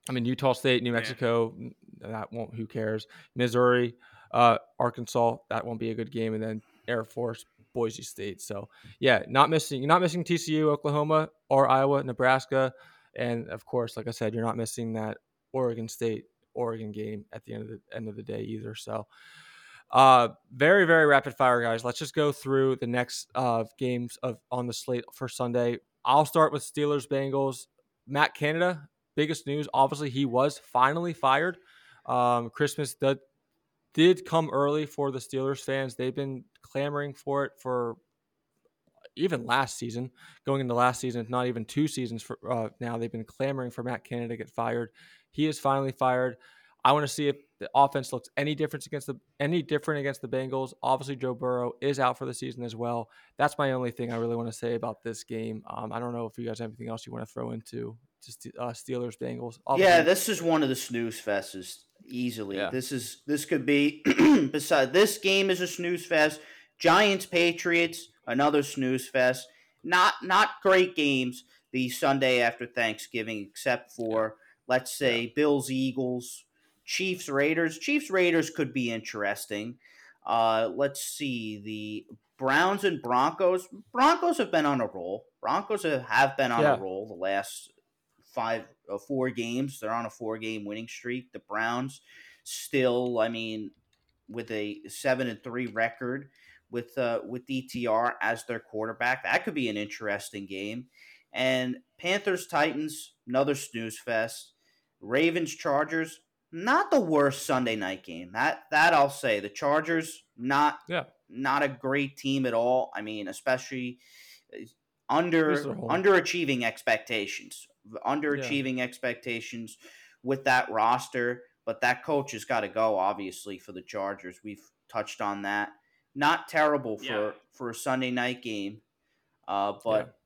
I mean, Utah State, New Mexico, yeah. that won't. Who cares? Missouri, uh, Arkansas, that won't be a good game, and then Air Force, Boise State. So yeah, not missing. You're not missing TCU, Oklahoma, or Iowa, Nebraska, and of course, like I said, you're not missing that Oregon State, Oregon game at the end of the end of the day either. So. Uh, very, very rapid fire, guys. Let's just go through the next uh, games of on the slate for Sunday. I'll start with Steelers Bengals. Matt Canada, biggest news. Obviously, he was finally fired. Um, Christmas did, did come early for the Steelers fans. They've been clamoring for it for even last season, going into last season, not even two seasons for uh, now. They've been clamoring for Matt Canada to get fired. He is finally fired. I want to see if the offense looks any different against the any different against the Bengals. Obviously, Joe Burrow is out for the season as well. That's my only thing I really want to say about this game. Um, I don't know if you guys have anything else you want to throw into just uh, Steelers Bengals. Yeah, this is one of the snooze fests easily. Yeah. This is this could be beside this game is a snooze fest. Giants Patriots another snooze fest. Not not great games the Sunday after Thanksgiving, except for let's say. Bills Eagles, Chiefs Raiders. Chiefs Raiders could be interesting. Uh, let's see the Browns and Broncos. Broncos have been on a roll. Broncos have been on yeah. a roll the last five, uh, four games. They're on a four game winning streak. The Browns still, I mean, with a seven and three record with uh, with DTR as their quarterback, that could be an interesting game. And Panthers Titans, another snooze fest. Ravens Chargers, not the worst Sunday night game. That that I'll say. The Chargers not yeah. not a great team at all. I mean, especially uh, under underachieving expectations. Underachieving yeah. expectations with that roster, but that coach has got to go obviously for the Chargers. We've touched on that. Not terrible for yeah. for a Sunday night game. Uh, but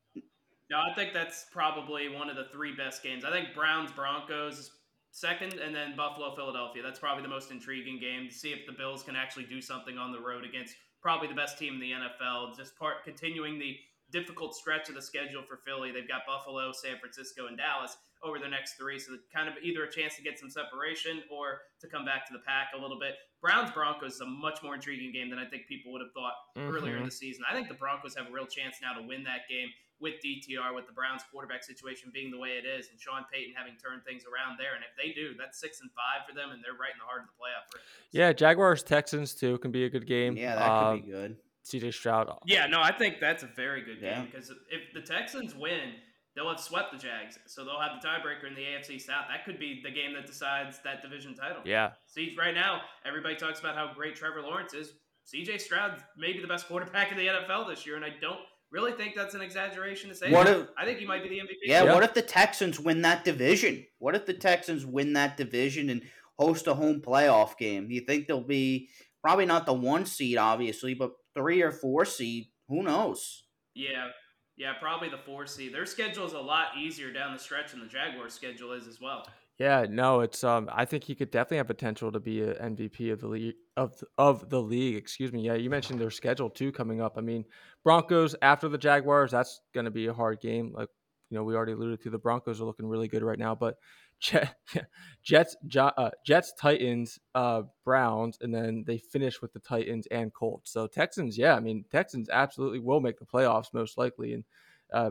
no, I think that's probably one of the three best games. I think Browns Broncos second, and then Buffalo Philadelphia. That's probably the most intriguing game to see if the Bills can actually do something on the road against probably the best team in the NFL. Just part continuing the difficult stretch of the schedule for Philly. They've got Buffalo, San Francisco, and Dallas over the next three. So kind of either a chance to get some separation or to come back to the pack a little bit. Browns Broncos is a much more intriguing game than I think people would have thought mm-hmm. earlier in the season. I think the Broncos have a real chance now to win that game with DTR, with the Browns quarterback situation being the way it is, and Sean Payton having turned things around there. And if they do, that's six and five for them, and they're right in the heart of the playoff race. Yeah, Jaguars Texans too can be a good game. Yeah, that um, could be good. CJ Stroud. Yeah, no, I think that's a very good game because if the Texans win, they'll have swept the Jags, so they'll have the tiebreaker in the AFC South. That could be the game that decides that division title. Yeah. See, right now everybody talks about how great Trevor Lawrence is. CJ Stroud maybe the best quarterback in the NFL this year, and I don't really think that's an exaggeration to say. What if, I think he might be the MVP. Yeah, yeah, what if the Texans win that division? What if the Texans win that division and host a home playoff game? Do you think they'll be probably not the one seed, obviously, but three or four seed? Who knows? Yeah. Yeah, probably the four seed. Their schedule is a lot easier down the stretch than the Jaguars' schedule is as well. Yeah, no, it's um. I think he could definitely have potential to be an MVP of the league of of the league. Excuse me. Yeah, you mentioned their schedule too coming up. I mean, Broncos after the Jaguars. That's going to be a hard game. Like you know, we already alluded to the Broncos are looking really good right now, but Jets, uh, Jets, Titans, uh, Browns, and then they finish with the Titans and Colts. So Texans, yeah, I mean Texans absolutely will make the playoffs most likely, and uh,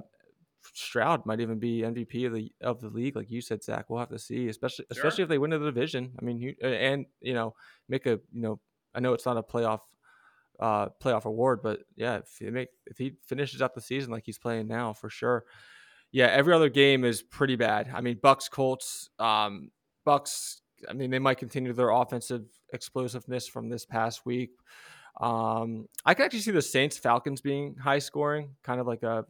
Stroud might even be MVP of the of the league, like you said, Zach. We'll have to see, especially sure. especially if they win the division. I mean, and you know, make a you know, I know it's not a playoff uh playoff award, but yeah, if he make if he finishes out the season like he's playing now, for sure. Yeah, every other game is pretty bad. I mean, Bucks, Colts, um, Bucks. I mean, they might continue their offensive explosiveness from this past week. Um, I can actually see the Saints Falcons being high scoring, kind of like a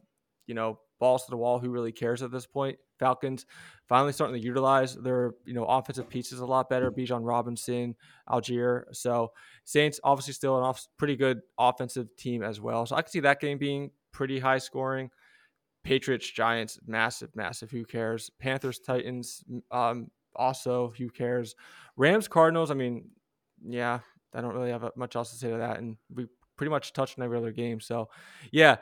you know balls to the wall. Who really cares at this point? Falcons finally starting to utilize their you know offensive pieces a lot better. Bijan Robinson, Allgeier. So Saints obviously still an off, pretty good offensive team as well. So I can see that game being pretty high scoring. Patriots, Giants, massive, massive. Who cares? Panthers, Titans, um, also who cares? Rams, Cardinals. I mean, yeah, I don't really have much else to say to that, and we pretty much touched on every other game. So, yeah,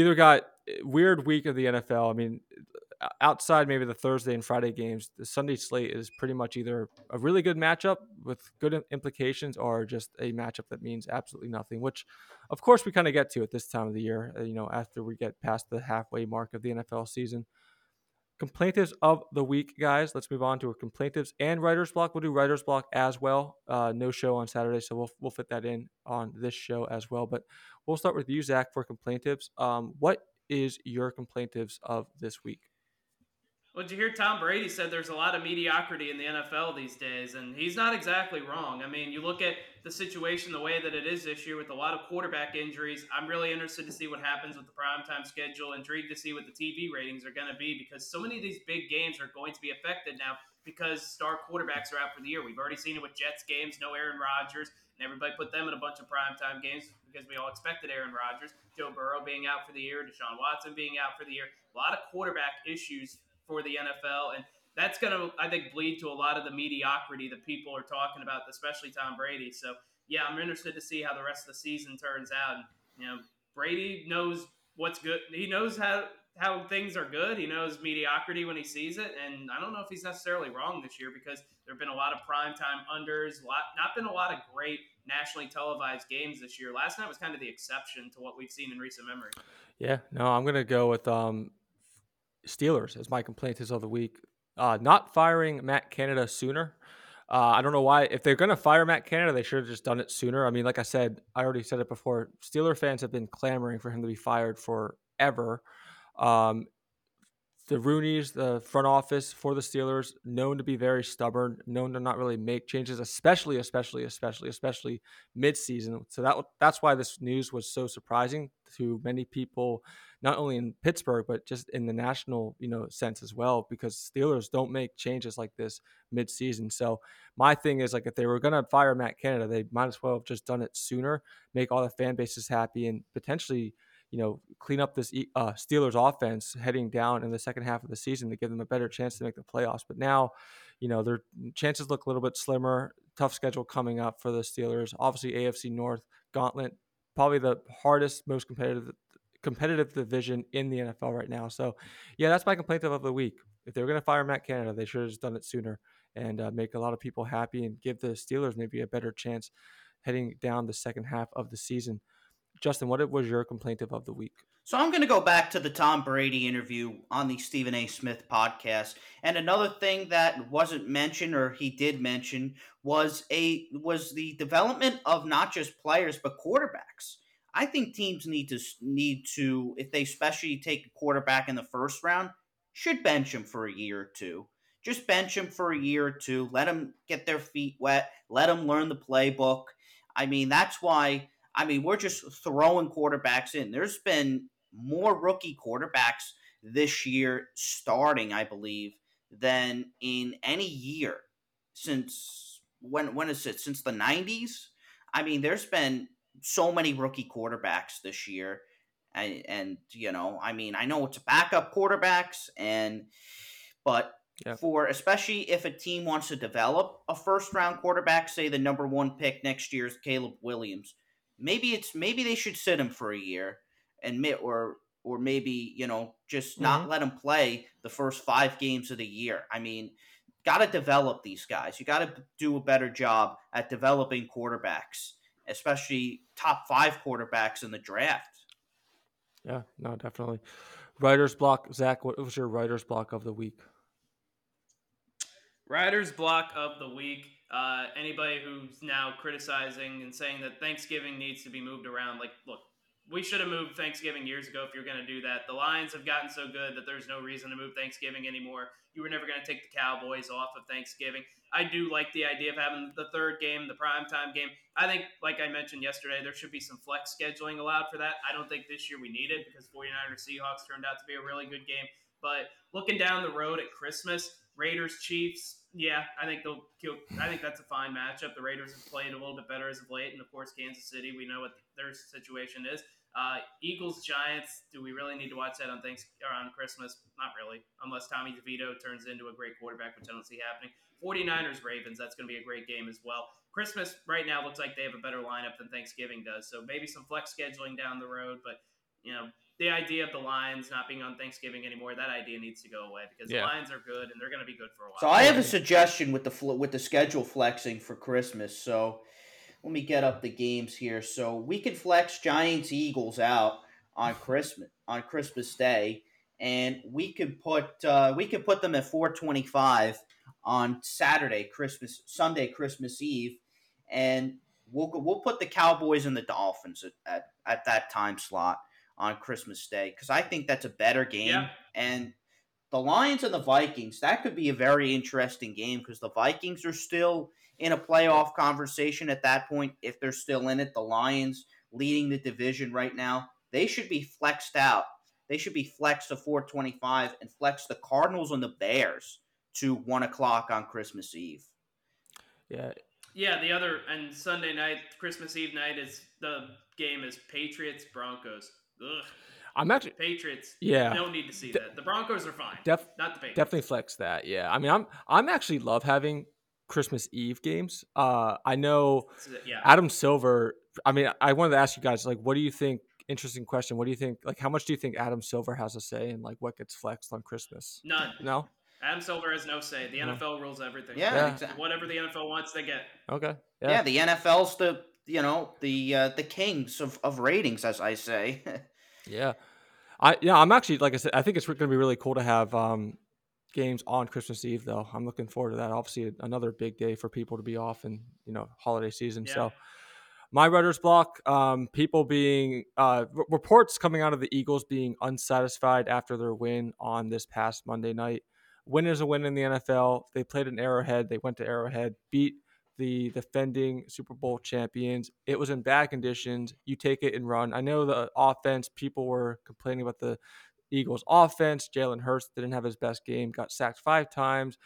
either got eh, weird week of the NFL. I mean, outside maybe the Thursday and Friday games, the Sunday slate is pretty much either a really good matchup with good implications or just a matchup that means absolutely nothing, which of course we kind of get to at this time of the year, uh, you know, after we get past the halfway mark of the NFL season. Complaintives of the week, guys. Let's move on to our complaintives and writer's block. We'll do writer's block as well. Uh, no show on Saturday, so we'll, we'll fit that in on this show as well. But we'll start with you, Zach, for complaintives. Um, what is your complaintives of this week? Well, did you hear Tom Brady said there's a lot of mediocrity in the NFL these days, and he's not exactly wrong. I mean, you look at the situation the way that it is this year with a lot of quarterback injuries. I'm really interested to see what happens with the primetime schedule. Intrigued to see what the TV ratings are going to be because so many of these big games are going to be affected now because star quarterbacks are out for the year. We've already seen it with Jets games, no Aaron Rodgers, and everybody put them in a bunch of primetime games because we all expected Aaron Rodgers, Joe Burrow being out for the year, Deshaun Watson being out for the year. A lot of quarterback issues for the NFL, and that's going to, I think, bleed to a lot of the mediocrity that people are talking about, especially Tom Brady. So, yeah, I'm interested to see how the rest of the season turns out. And, you know, Brady knows what's good. He knows how how things are good. He knows mediocrity when he sees it, and I don't know if he's necessarily wrong this year because there have been a lot of primetime unders, lot, not been a lot of great nationally televised games this year. Last night was kind of the exception to what we've seen in recent memory. Yeah, no, I'm gonna go with um, Steelers as my complaint is of the week. Uh, not firing Matt Canada sooner. Uh, I don't know why. If they're going to fire Matt Canada, they should have just done it sooner. I mean, like I said, I already said it before. Steeler fans have been clamoring for him to be fired forever. Um, the Rooneys, the front office for the Steelers, known to be very stubborn, known to not really make changes, especially, especially, especially, especially midseason. So that that's why this news was so surprising to many people, not only in Pittsburgh but just in the national, you know, sense as well. Because Steelers don't make changes like this midseason. So my thing is like if they were gonna fire Matt Canada, they might as well have just done it sooner, make all the fan bases happy, and potentially you know, clean up this uh, Steelers offense heading down in the second half of the season to give them a better chance to make the playoffs. But now, you know, their chances look a little bit slimmer. Tough schedule coming up for the Steelers. Obviously, AFC North gauntlet, probably the hardest, most competitive competitive division in the NFL right now. So, yeah, that's my complaint of the week. If they were going to fire Matt Canada, they should have done it sooner and uh, make a lot of people happy and give the Steelers maybe a better chance heading down the second half of the season. Justin, what was your complaint of the week? So I'm going to go back to the Tom Brady interview on the Stephen A. Smith podcast, and another thing that wasn't mentioned or he did mention was a was the development of not just players but quarterbacks. I think teams need to need to if they especially take a quarterback in the first round, should bench him for a year or two. Just bench him for a year or two. Let them get their feet wet. Let them learn the playbook. I mean, that's why I mean, we're just throwing quarterbacks in. There's been more rookie quarterbacks this year starting, I believe, than in any year since when when is it? Since the 90s? I mean, there's been so many rookie quarterbacks this year. And, and you know, I mean, I know it's backup quarterbacks and but Yep. For especially if a team wants to develop a first round quarterback, say the number one pick next year is Caleb Williams maybe it's maybe they should sit him for a year and or or maybe you know just not mm-hmm. let him play the first five games of the year. I mean, got to develop these guys. You got to do a better job at developing quarterbacks, especially top five quarterbacks in the draft. Yeah, no, definitely. Writer's block, Zach. What was your writer's block of the week? Writer's block of the week. Uh, anybody who's now criticizing and saying that Thanksgiving needs to be moved around, like, look, we should have moved Thanksgiving years ago if you're going to do that. The Lions have gotten so good that there's no reason to move Thanksgiving anymore. You were never going to take the Cowboys off of Thanksgiving. I do like the idea of having the third game, the primetime game. I think, like I mentioned yesterday, there should be some flex scheduling allowed for that. I don't think this year we need it because 49ers Seahawks turned out to be a really good game. But looking down the road at Christmas, Raiders Chiefs, yeah, I think they'll. kill. I think that's a fine matchup. The Raiders have played a little bit better as of late, and of course, Kansas City. We know what their situation is. Uh, Eagles Giants. Do we really need to watch that on thanks or on Christmas? Not really, unless Tommy DeVito turns into a great quarterback, which I don't see happening. 49ers Ravens. That's going to be a great game as well. Christmas right now looks like they have a better lineup than Thanksgiving does, so maybe some flex scheduling down the road. But you know, the idea of the Lions not being on Thanksgiving anymore, that idea needs to go away because yeah. the Lions are good and they're going to be good for a while. So I have a suggestion with the with the schedule flexing for Christmas. So let me get up the games here. So we could flex Giants Eagles out on Christmas on Christmas Day, and we could put uh, we could put them at four twenty five on Saturday Christmas Sunday Christmas Eve, and we'll we'll put the Cowboys and the Dolphins at, at, at that time slot on Christmas Day because I think that's a better game. Yeah. And the Lions and the Vikings, that could be a very interesting game because the Vikings are still in a playoff conversation at that point. If they're still in it, the Lions leading the division right now, they should be flexed out. They should be flexed to 425 and flex the Cardinals and the Bears to one o'clock on Christmas Eve. Yeah. Yeah, the other and Sunday night, Christmas Eve night is the game is Patriots Broncos. Ugh. I'm actually Patriots. Yeah. Don't need to see De- that. The Broncos are fine. def- Not the Patriots. definitely flex that. Yeah, I mean, I'm I'm actually love having Christmas Eve games. Uh, I know Yeah. Adam Silver. I mean, I wanted to ask you guys like, what do you think? Interesting question. What do you think? Like, how much do you think Adam Silver has to say in like what gets flexed on Christmas? None. No. Adam Silver has no say. The No. NFL rules everything. Yeah, Yeah. exactly. Whatever the NFL wants, they get. Okay. Yeah. Yeah. the NFL's the you know the uh, the kings of, of ratings, as I say. Yeah. I yeah, I'm actually like I said, I think it's going to be really cool to have um, games on Christmas Eve though. I'm looking forward to that. Obviously, another big day for people to be off and you know holiday season. Yeah. So my writer's block, um, people being uh, r- reports coming out of the Eagles being unsatisfied after their win on this past Monday night. Win is a win in the NFL. They played an Arrowhead. They went to Arrowhead, beat the defending Super Bowl champions. It was in bad conditions. You take it and run. I know the offense, people were complaining about the Eagles offense. Jalen Hurts didn't have his best game, got sacked five times.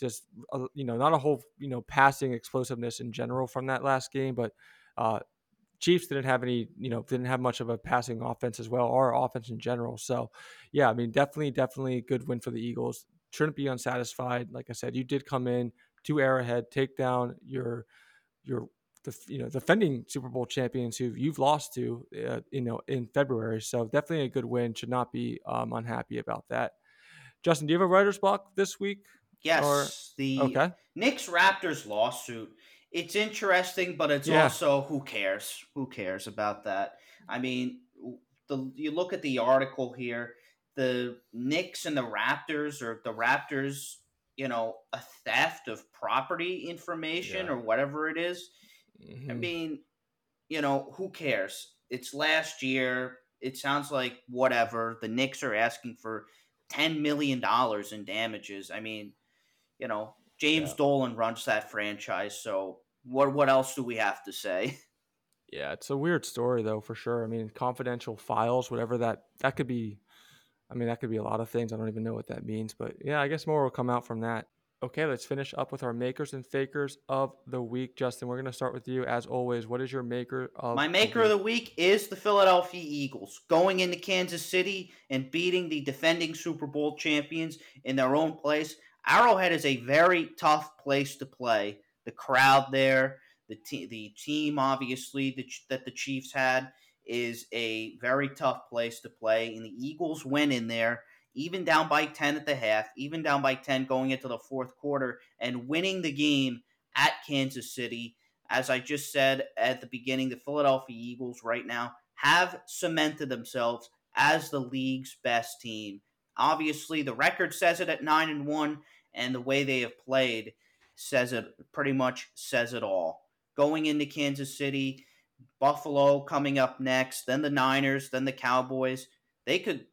Just, uh, you know, not a whole, you know, passing explosiveness in general from that last game, but uh, Chiefs didn't have any, you know, didn't have much of a passing offense as well, or offense in general. So, yeah, I mean, definitely, definitely a good win for the Eagles. Shouldn't be unsatisfied. Like I said, you did come in to Arrowhead, take down your, your, the, you know, defending Super Bowl champions who you've lost to, uh, you know, in February. So definitely a good win. Should not be um, unhappy about that. Justin, do you have a writer's block this week? yes, Or- the Okay. Knicks Raptors lawsuit. It's interesting, but it's Yeah. also who cares? Who cares about that? I mean, the you look at the article here. The Knicks and the Raptors, or the Raptors, you know, a theft of property information Yeah. or whatever it is. I Mhm. mean, you know, who cares? It's last year. It sounds like whatever. The Knicks are asking for ten million dollars in damages. I mean, you know, James Yeah. Dolan runs that franchise, so what what else do we have to say? Yeah, it's a weird story though, for sure. I mean, confidential files, whatever that that could be. I mean, that could be a lot of things. I don't even know what that means, but yeah, I guess more will come out from that. Okay, let's finish up with our makers and fakers of the week. Justin, we're gonna start with you as always. What is your maker of My maker of the week is the Philadelphia Eagles, going into Kansas City and beating the defending Super Bowl champions in their own place. Arrowhead is a very tough place to play. The crowd there, the te- the team obviously the, Ch- that the Chiefs had is a very tough place to play, and the Eagles went in there even down by 10 at the half, even down by 10 going into the fourth quarter, and winning the game at Kansas City as I just said at the beginning, the Philadelphia Eagles right now have cemented themselves as the league's best team. Obviously, the record says it at 9 and 1 and the way they have played says it pretty much says it all. Going into Kansas City, Buffalo coming up next, then the Niners, then the Cowboys. They could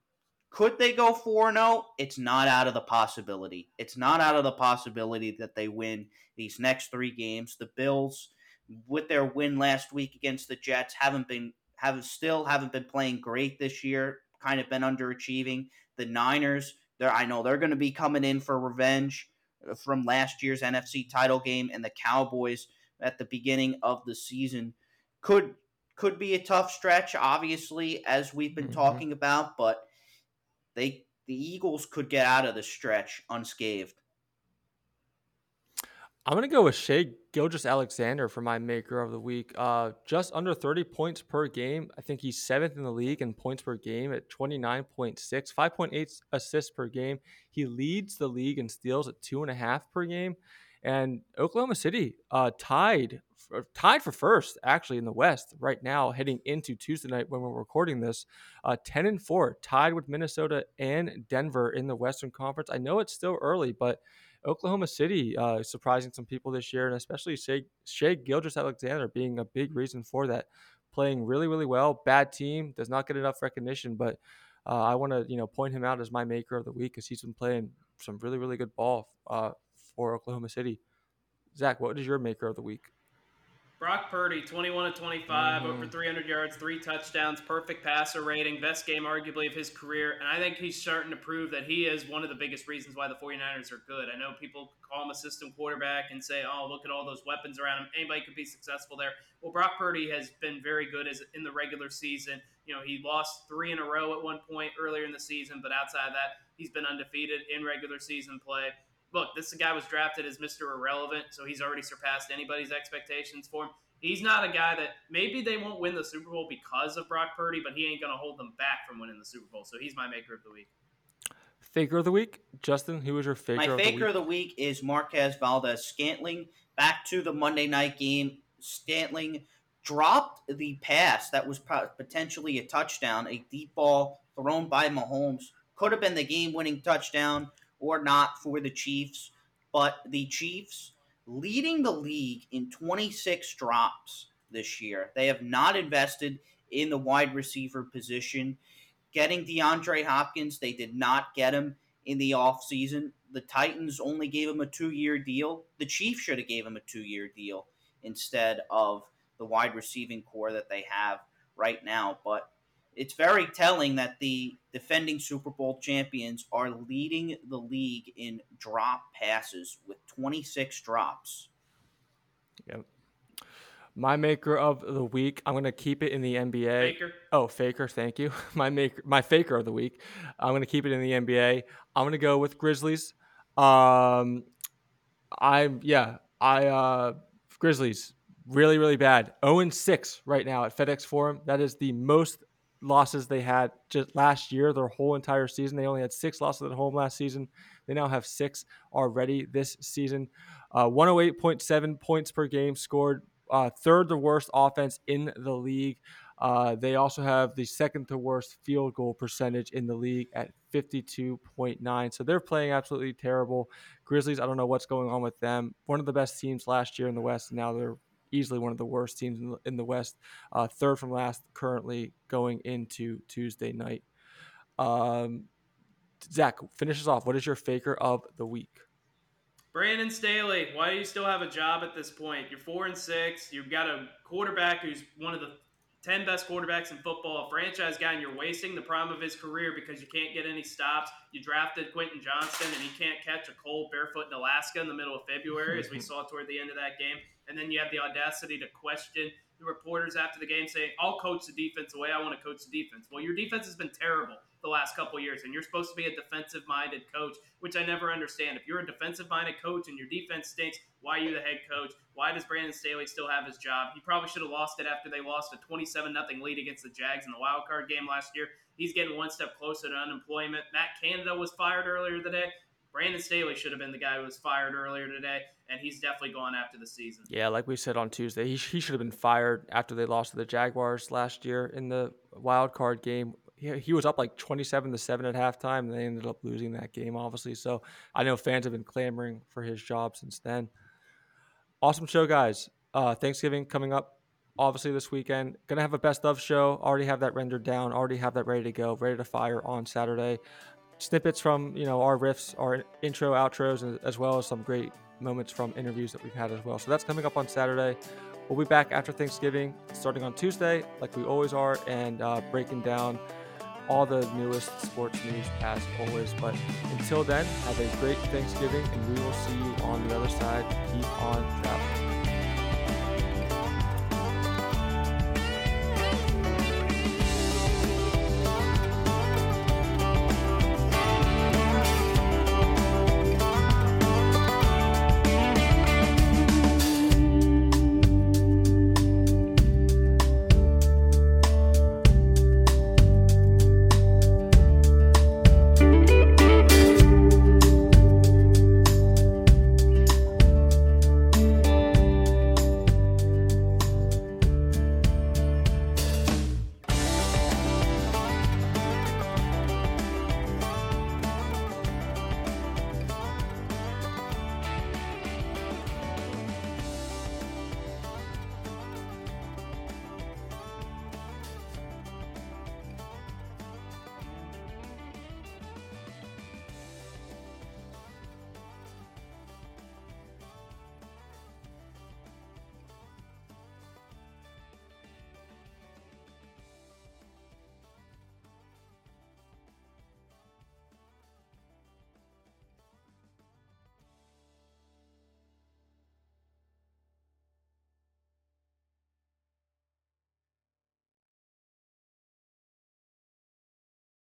could they go 4 0? It's not out of the possibility. It's not out of the possibility that they win these next 3 games. The Bills with their win last week against the Jets haven't been have still haven't been playing great this year. Kind of been underachieving. The Niners, they're I know they're going to be coming in for revenge from last year's NFC title game, and the Cowboys at the beginning of the season could could be a tough stretch. Obviously, as we've been Mhm. talking about, but they the Eagles could get out of the stretch unscathed. I'm gonna go with Shea Gilgis Alexander for my maker of the week. Uh, just under 30 points per game. I think he's seventh in the league in points per game at 29.6, 5.8 assists per game. He leads the league in steals at two and a half per game. And Oklahoma City uh, tied for, tied for first actually in the West right now, heading into Tuesday night when we're recording this. Uh, 10 and four, tied with Minnesota and Denver in the Western Conference. I know it's still early, but Oklahoma City uh, surprising some people this year, and especially Shai, Shea Gilgis Alexander being a big reason for that. Playing really, really well. Bad team does not get enough recognition, but uh, I want to you know point him out as my maker of the week because he's been playing some really, really good ball uh, for Oklahoma City. Zach, what is your maker of the week? Brock Purdy, 21 to 25, mm-hmm. over 300 yards, three touchdowns, perfect passer rating, best game arguably of his career. And I think he's starting to prove that he is one of the biggest reasons why the 49ers are good. I know people call him a system quarterback and say, oh, look at all those weapons around him. Anybody could be successful there. Well, Brock Purdy has been very good as in the regular season. You know, he lost three in a row at one point earlier in the season, but outside of that, he's been undefeated in regular season play look, this guy was drafted as Mr. Irrelevant, so he's already surpassed anybody's expectations for him. He's not a guy that maybe they won't win the Super Bowl because of Brock Purdy, but he ain't going to hold them back from winning the Super Bowl. So he's my maker of the week. Faker of the week, Justin. Who was your faker? Of the week? My of faker the of the week is Marquez Valdes-Scantling. Back to the Monday night game, Scantling dropped the pass that was potentially a touchdown, a deep ball thrown by Mahomes. Could have been the game-winning touchdown or not for the Chiefs, but the Chiefs leading the league in 26 drops this year. They have not invested in the wide receiver position. Getting DeAndre Hopkins, they did not get him in the offseason. The Titans only gave him a two year deal. The Chiefs should have gave him a two year deal instead of the wide receiving corps that they have right now. But it's very telling that the defending Super Bowl champions are leading the league in drop passes with 26 drops. Yep. My maker of the week, I'm gonna keep it in the NBA. Faker. Oh, faker, thank you. My maker, my faker of the week. I'm gonna keep it in the NBA. I'm gonna go with Grizzlies. Um, I yeah, I uh, Grizzlies really really bad. 0 6 right now at FedEx Forum. That is the most losses they had just last year, their whole entire season. They only had six losses at home last season. They now have six already this season. Uh, 108.7 points per game scored, uh, third the worst offense in the league. Uh, they also have the second to worst field goal percentage in the league at 52.9. So they're playing absolutely terrible. Grizzlies, I don't know what's going on with them. One of the best teams last year in the West, now they're easily one of the worst teams in the, in the West, uh, third from last currently going into Tuesday night. Um, Zach, finishes off. What is your faker of the week? Brandon Staley, why do you still have a job at this point? You're four and six. You've got a quarterback who's one of the 10 best quarterbacks in football, a franchise guy, and you're wasting the prime of his career because you can't get any stops. You drafted Quentin Johnston, and he can't catch a cold barefoot in Alaska in the middle of February, as we saw toward the end of that game. And then you have the audacity to question the reporters after the game saying, I'll coach the defense the way I want to coach the defense. Well, your defense has been terrible the last couple years, and you're supposed to be a defensive minded coach, which I never understand. If you're a defensive minded coach and your defense stinks, why are you the head coach? Why does Brandon Staley still have his job? He probably should have lost it after they lost a 27 0 lead against the Jags in the wild card game last year. He's getting one step closer to unemployment. Matt Canada was fired earlier today. Brandon Staley should have been the guy who was fired earlier today, and he's definitely gone after the season. Yeah, like we said on Tuesday, he, he should have been fired after they lost to the Jaguars last year in the wild card game. He, he was up like 27 to 7 at halftime, and they ended up losing that game, obviously. So I know fans have been clamoring for his job since then. Awesome show, guys. Uh, Thanksgiving coming up obviously this weekend. Gonna have a best of show. Already have that rendered down. Already have that ready to go, ready to fire on Saturday snippets from you know our riffs, our intro, outros, as well as some great moments from interviews that we've had as well. So that's coming up on Saturday. We'll be back after Thanksgiving, starting on Tuesday, like we always are, and uh, breaking down all the newest sports news as always. But until then, have a great Thanksgiving, and we will see you on the other side. Keep on traveling.